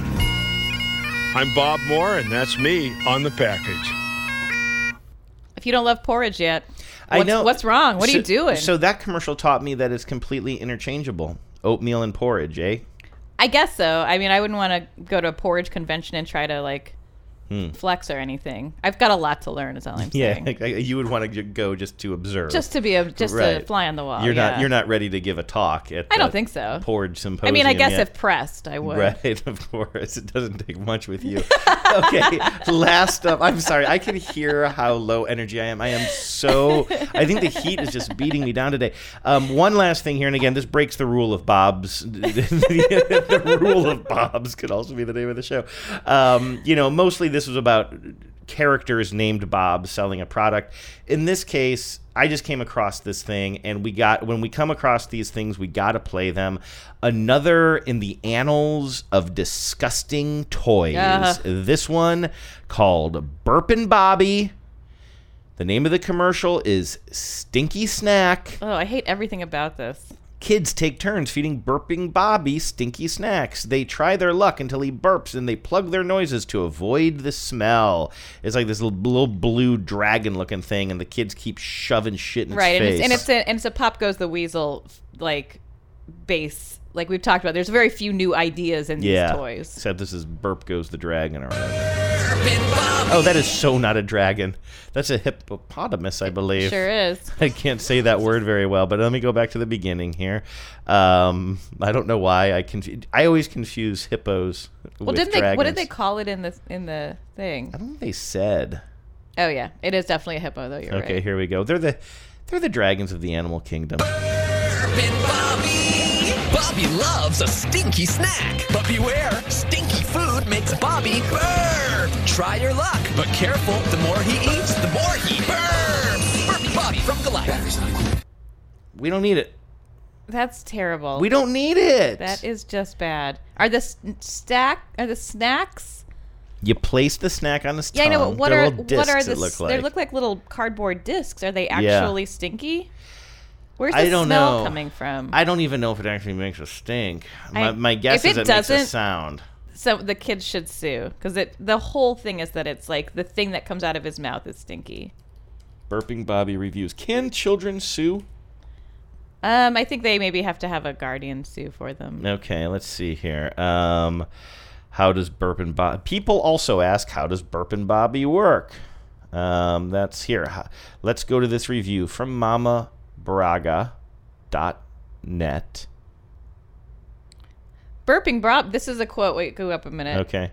I'm Bob Moore, and that's me on the package.
If you don't love porridge yet,
I know.
what's wrong? What are you
So-
doing?
So that commercial taught me that it's completely interchangeable. Oatmeal and porridge, eh?
I guess so. I mean, I wouldn't want to go to a porridge convention and try to like
Hmm.
flex or anything. I've got a lot to learn, is all I'm saying.
Yeah, you would want to go just to observe,
Just to be a just to fly on the wall.
You're not you're not ready to give a talk at.
I don't think so.
Porridge symposium.
I mean, I guess
yet.
if pressed, I would.
Right, of course. It doesn't take much with you. okay, last up. I'm sorry. I can hear how low energy I am. I am so. I think the heat is just beating me down today. Um, one last thing here, and again, this breaks the rule of Bob's. the, the rule of Bob's could also be the name of the show. Um, you know, mostly this was about characters named Bob selling a product. In this case, I just came across this thing, and we got when we come across these things, we got to play them. Another in the annals of disgusting toys.
Ugh.
This one called Burpin' Bobby. The name of the commercial is Stinky Snack.
Oh, I hate everything about this.
Kids take turns feeding burping Bobby stinky snacks. They try their luck until he burps and they plug their noises to avoid the smell. It's like this little, little blue dragon looking thing, and the kids keep shoving shit in
right,
its
and
face.
it's, and it's a and it's a Pop Goes the Weasel like base. Like we've talked about, there's very few new ideas in
yeah.
these toys.
Except this is Burp Goes the Dragon or. Oh, that is so not a dragon. That's a hippopotamus, I believe.
Sure is.
I can't say that word very well, but let me go back to the beginning here. Um, I don't know why I confu- I always confuse hippos
Well,
with
didn't they? What did they call it in the in the thing?
I don't think they said.
Oh yeah, it is definitely a hippo though. You're
okay,
right.
here we go. They're the they're the dragons of the animal kingdom.
Bobby loves a stinky snack, but beware, stinky food makes Bobby burp. Try your luck, but careful, the more he eats, the more he burps. Burpy Bobby from Goliath.
We don't need it.
That's terrible.
We don't need it.
That is just bad. Are the stack? Are the snacks?
You place the snack on the
Yeah, I know.
tongue.
But what
They're
are
discs
what are the?
it look
s-
like.
They look like little cardboard discs. Are they
Yeah.
actually stinky? Where's the
I don't
smell
know.
coming from?
I don't even know if it actually makes a stink. My,
I-
my guess
if
is
it
it makes a
doesn't-
sound.
So the kids should sue because it. The whole thing is that it's like the thing that comes out of his mouth is stinky.
Burping Bobby reviews. Can children sue?
Um, I think they maybe have to have a guardian sue for them.
Okay, let's see here. Um, How does Burpin Bobby? People also ask, how does Burpin Bobby work? Um, that's here. Ho- Let's go to this review from mamabraga.net.
Burping Bob. This is a quote. Wait, go up a minute.
Okay.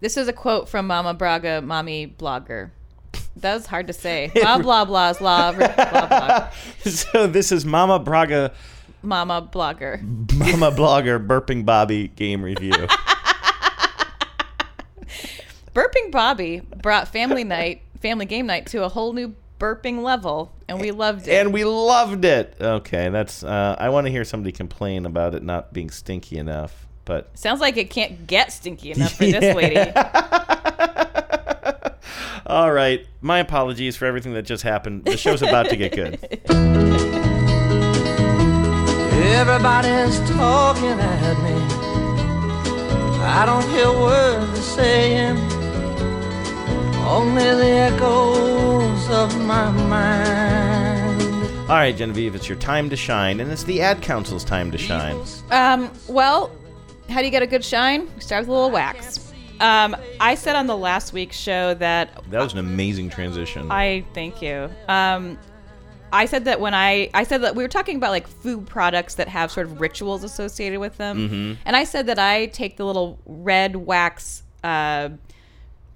This is a quote from Mama Braga, mommy blogger. That was hard to say. Blah blah blah blah blah blah.
so this is Mama Braga,
Mama blogger.
Mama Blogger, Burping Bobby game review.
Burping Bobby brought family night, family game night to a whole new burping level, and we loved it.
and we loved it. Okay, that's. Uh, I want to hear somebody complain about it not being stinky enough, but
Sounds like it can't get stinky enough for this lady.
all right. My apologies for everything that just happened. The show's about to get good.
Everybody's talking at me. I don't hear words they're saying, only the echoes of my mind.
All right, Genevieve, it's your time to shine, and it's the ad council's time to shine.
Um, well, how do you get a good shine? We start with a little wax. Um, I said on the last week's show that
That was an amazing transition.
I thank you. Um, I said that when I I said that we were talking about like food products that have sort of rituals associated with them,
Mhm.
and I said that I take the little red wax uh,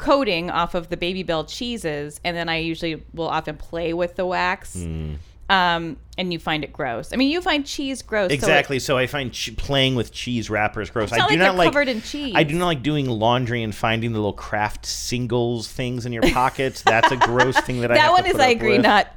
coating off of the Babybel cheeses, and then I usually will often play with the wax.
Mm.
Um, and you find it gross. I mean, you find cheese gross. so it-
Exactly. So, I find ch- playing with cheese wrappers gross. I do
like
not like
covered in cheese.
I do not like doing laundry and finding the little Kraft Singles things in your pockets. That's a gross thing that I.
that one is I agree
with.
not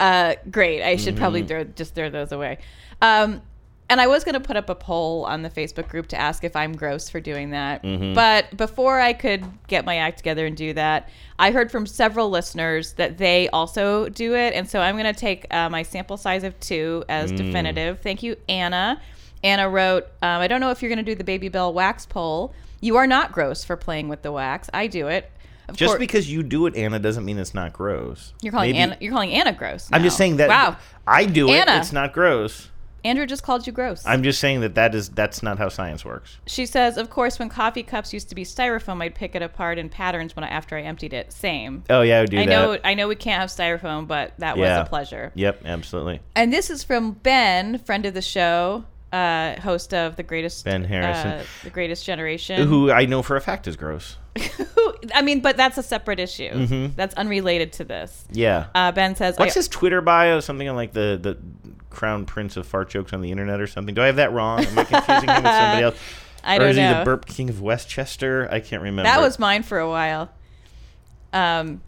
uh, great. I should probably
Mhm.
throw just throw those away. Um, and I was going to put up a poll on the Facebook group to ask if I'm gross for doing that.
Mhm.
But before I could get my act together and do that, I heard from several listeners that they also do it. And so I'm going to take uh, my sample size of two as
Mm.
definitive. Thank you, Anna. Anna wrote, um, I don't know if you're going to do the Babybel wax poll. You are not gross for playing with the wax. I do it. Of
Just
course-
because you do it, Anna, doesn't mean it's not gross.
you're calling
Maybe-
Anna. You're calling Anna gross.
I'm just saying that.
Wow.
I do it.
Anna.
It's not gross.
Andrew just called you gross.
I'm just saying that that is that's not how science works.
she says, "Of course, when coffee cups used to be styrofoam, I'd pick it apart in patterns when I, after I emptied it. Same.
Oh yeah, I would do
I
that.
know. I know we can't have styrofoam, but that
yeah.
was a pleasure.
Yep, absolutely.
And this is from Ben, friend of the show, uh, host of the greatest
Ben Harrison.
uh, the Greatest Generation.
Who I know for a fact is gross.
I mean, but that's a separate issue.
Mhm.
That's unrelated to this.
Yeah.
Uh, ben says,
What's
I-
his Twitter bio? Something on like the the crown prince of fart jokes on the internet or something. Do I have that wrong? Am I confusing him with somebody else?
I
or
don't
is he
know.
the burp king of Westchester? I can't remember.
That was mine for a while. Um,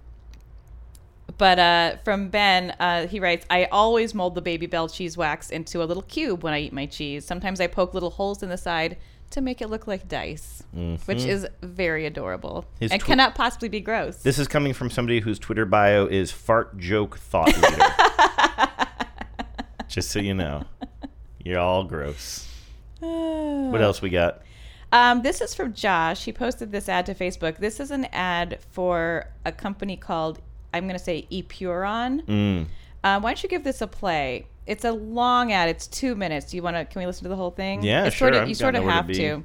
but uh, from Ben, uh, he writes, I always mold the Babybel cheese wax into a little cube when I eat my cheese. Sometimes I poke little holes in the side to make it look like dice, which
Mhm.
is very adorable
His
and
tw-
cannot possibly be gross.
This is coming from somebody whose Twitter bio is fart joke thought leader. Just so you know, you're all gross. What else we got?
Um, this is from Josh. He posted this ad to Facebook. This is an ad for a company called, I'm going to say Epuron.
Mm.
Um, why don't you give this a play? It's a long ad. It's two minutes. Do you want to? Can we listen to the whole thing?
Yeah,
it's
sure.
Sort of, you sort of
nowhere to
have to.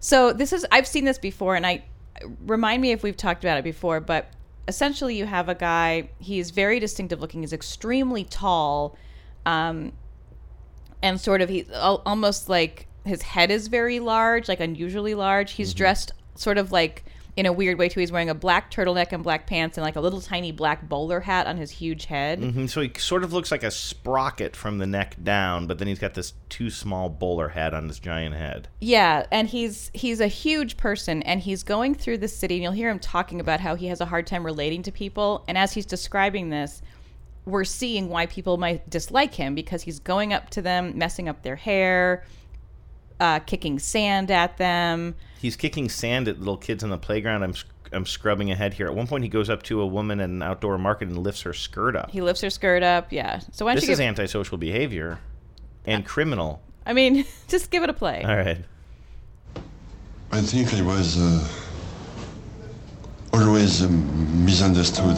So this is. I've seen this before, and I remind me if we've talked about it before. But essentially, you have a guy. He's very distinctive looking. He's extremely tall, um, and sort of he almost like his head is very large, like unusually large. He's dressed sort of like in a weird way too. He's wearing a black turtleneck and black pants and like a little tiny black bowler hat on his huge head.
hmm So he sort of looks like a sprocket from the neck down, but then he's got this too small bowler hat on his giant head.
Yeah, and he's he's a huge person and he's going through the city and you'll hear him talking about how he has a hard time relating to people and as he's describing this we're seeing why people might dislike him because he's going up to them, messing up their hair, uh, kicking sand at them.
He's kicking sand at little kids on the playground. I'm I'm scrubbing ahead here. At one point, he goes up to a woman at an outdoor market and lifts her skirt up.
He lifts her skirt up. Yeah. So why don't
This
you
is
give,
antisocial behavior and criminal.
I mean, just give it a play.
All right.
I think I was uh, always um, misunderstood.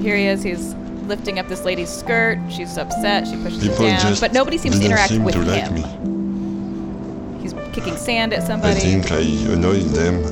Here he is. He's lifting up this lady's skirt. She's upset. She pushes
People
it down, but nobody seems to interact
seem
with
to like
him.
me.
He's kicking sand at somebody.
I think I annoyed them.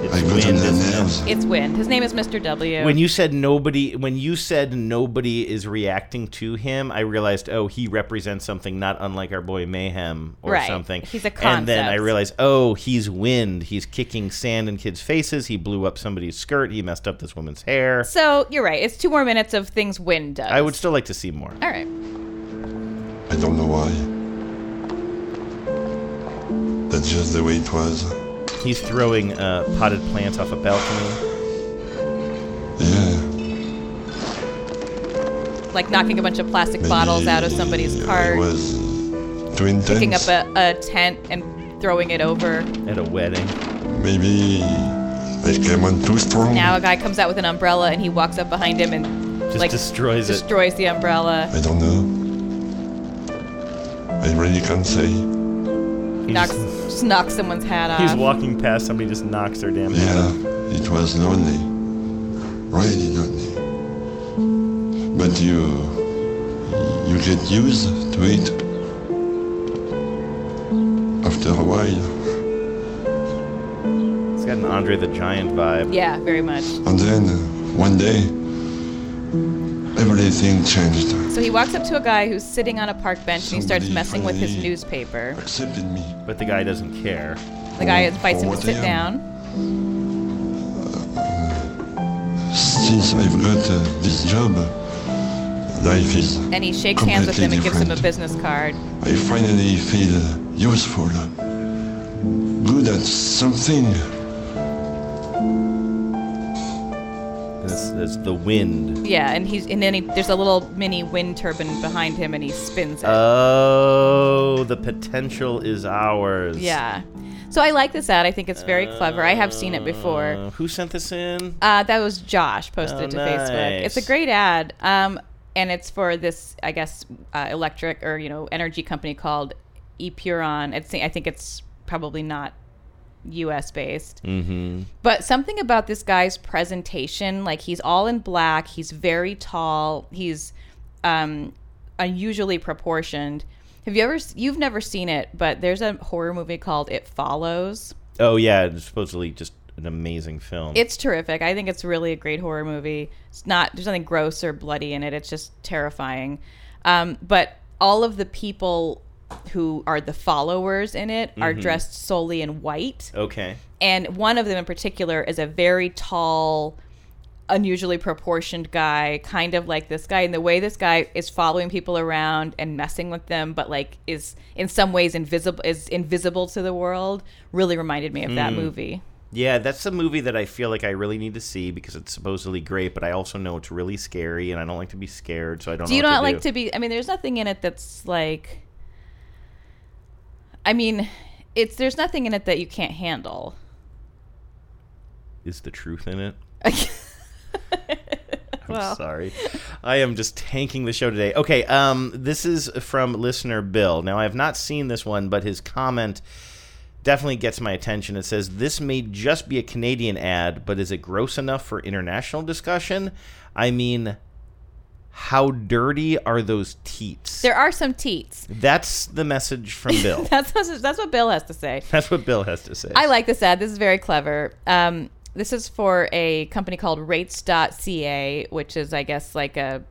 I got
wind,
their
isn't it?
nerves.
It's Wind. His name is Mr. W.
When you said nobody, when you said nobody is reacting to him, I realized, oh, he represents something not unlike our boy Mayhem or
Right.
something.
He's a concept.
And then I realized, oh, he's wind. He's kicking sand in kids' faces. He blew up somebody's skirt. He messed up this woman's hair.
so you're right. It's two more minutes of things Wind does.
I would still like to see more.
All right.
I don't know why. That's just the way it was.
He's throwing uh, potted plants off a balcony.
Yeah.
Like knocking a bunch of plastic bottles out of somebody's
I
cart,
was too intense.
picking up a, a tent and throwing it over.
At a wedding.
Maybe I came on too strong.
Now a guy comes out with an umbrella and he walks up behind him and
Just
like
destroys it.
destroys the umbrella.
I don't know. I really can't say.
Knocks just knocks someone's hat off.
He's walking past somebody, just knocks their damn hat
Yeah,
off.
it was lonely. Really lonely. But you you get used to it after a while.
It's got an Andre the Giant vibe.
Yeah, very much.
And then uh, one day everything changed.
So he walks up to a guy who's sitting on a park bench and he starts messing with his newspaper.
Accepted me.
But the guy doesn't care.
The guy invites him to sit
I am.
down.
Since I've got uh, this job, life is
And he shakes hands with him and gives him a business card.
I finally feel useful, good at something.
Is the wind.
Yeah, and he's and then he, there's a little mini wind turbine behind him and he spins it.
Oh, the potential is ours.
yeah. So I like this ad. I think it's very clever. I have seen it before.
Uh, who sent this in?
Uh, that was Josh posted
Oh,
it to Facebook. It's a great ad, um, and it's for this, I guess, uh, electric or you know energy company called Epuron. It's, I think it's probably not U.S. based,
Mm-hmm.
but something about this guy's presentation, like he's all in black, he's very tall, he's um, unusually proportioned. Have you ever? You've never seen it, but there's a horror movie called It Follows.
Oh yeah, it's supposedly just an amazing film.
It's terrific. I think it's really a great horror movie. It's not there's nothing gross or bloody in it. It's just terrifying. Um, but all of the people who are the followers in it are
Mhm.
dressed solely in white.
okay.
And one of them in particular is a very tall, unusually proportioned guy, kind of like this guy. And the way this guy is following people around and messing with them, but like is in some ways invisible is invisible to the world, really reminded me of that
Hmm.
movie.
Yeah, that's a movie that I feel like I really need to see because it's supposedly great, but I also know it's really scary, and I don't like to be scared, so I don't.
do you not
to
like
do.
to be i mean there's nothing in it that's like i mean it's there's nothing in it that you can't handle
Is the truth in it? I'm
Well.
sorry. I am just tanking the show today. Okay, um, this is from listener Bill. Now, I have not seen this one, but his comment definitely gets my attention. It says, This may just be a Canadian ad, but is it gross enough for international discussion? I mean, how dirty are those teats?
there are some teats
That's the message from Bill.
that's what, that's what bill has to say
That's what Bill has to say.
i like this ad this is very clever um, this is for a company called rates.ca which is i guess like a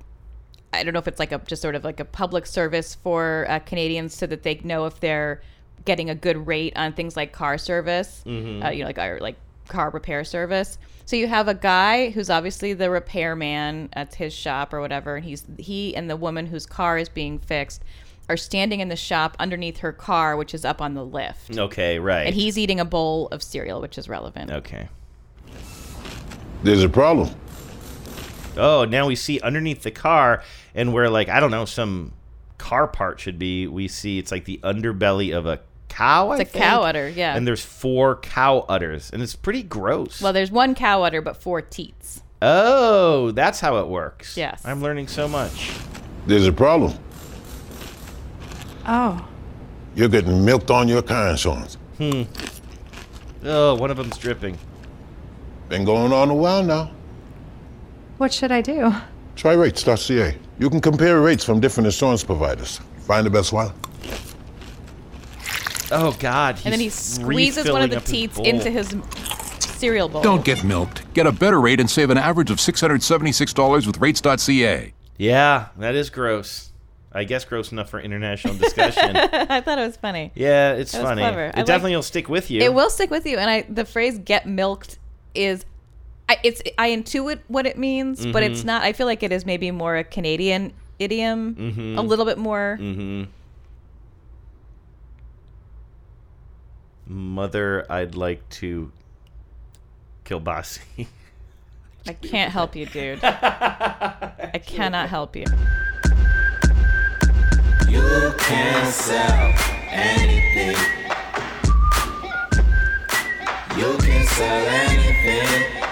i don't know if it's like a just sort of like a public service for uh, canadians so that they know if they're getting a good rate on things like car service
Mhm.
uh, you know like our like car repair service so you have a guy who's obviously the repairman at his shop or whatever and he's he and the woman whose car is being fixed are standing in the shop underneath her car which is up on the lift
Okay, right.
and he's eating a bowl of cereal which is relevant
Okay.
There's a problem.
Oh, now we see underneath the car, and where like I don't know some car part should be. We see it's like the underbelly of a cow. I
It's a
think?
cow udder, yeah.
And there's four cow udders, and it's pretty gross.
well there's one cow udder but four teats
oh, that's how it works.
Yes.
I'm learning so much.
There's a problem.
oh
You're getting milked on your car insurance.
Hmm. Oh, one of them's dripping.
Been going on a while now.
What should I do?
Try rates.ca. You can compare rates from different insurance providers. Find the best one.
Oh God!
and then he squeezes one of the
up his
teats into his cereal bowl.
Don't get milked. Get a better rate and save an average of $676 with rates.ca.
Yeah, that is gross. I guess gross enough for international discussion.
I thought it was funny.
yeah, it's
That was
funny.
clever.
It
I like-
definitely will stick with you.
It will stick with you, and I the phrase "get milked" is, I it's I intuit what it means, but it's
Mhm.
not. I feel like it is maybe more a Canadian idiom,
Mhm.
a little bit more.
Mm-hmm. Mother, I'd like to kill Bossy.
I can't help you, dude. I cannot help you.
You can't sell anything. You can sell anything.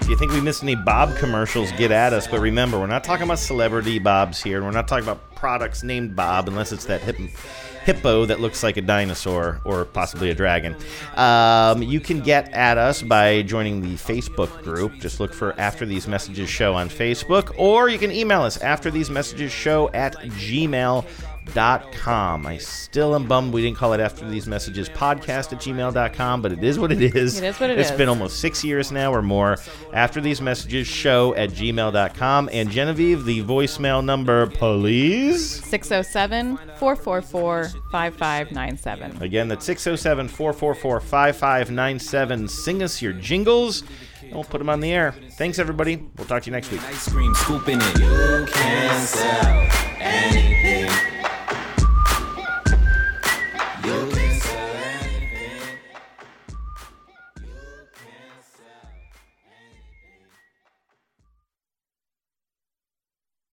If you think we missed any Bob commercials, get at us. But remember, we're not talking about celebrity Bobs here, and we're not talking about products named Bob, unless it's that hip, hippo that looks like a dinosaur or possibly a dragon. Um, you can get at us by joining the Facebook group. Just look for After These Messages Show on Facebook, or you can email us After These Messages Show at gmail.com. I still am bummed we didn't call it After These Messages Podcast at gmail.com, but it is what it is.
It is what it
It's
is.
been almost six years now or more. After These Messages Show at gmail.com. And Genevieve, the voicemail number, please.
607 444 5597.
Again, that's 607 444 5597. Sing us your jingles, and we'll put them on the air. Thanks, everybody. We'll talk to you next week.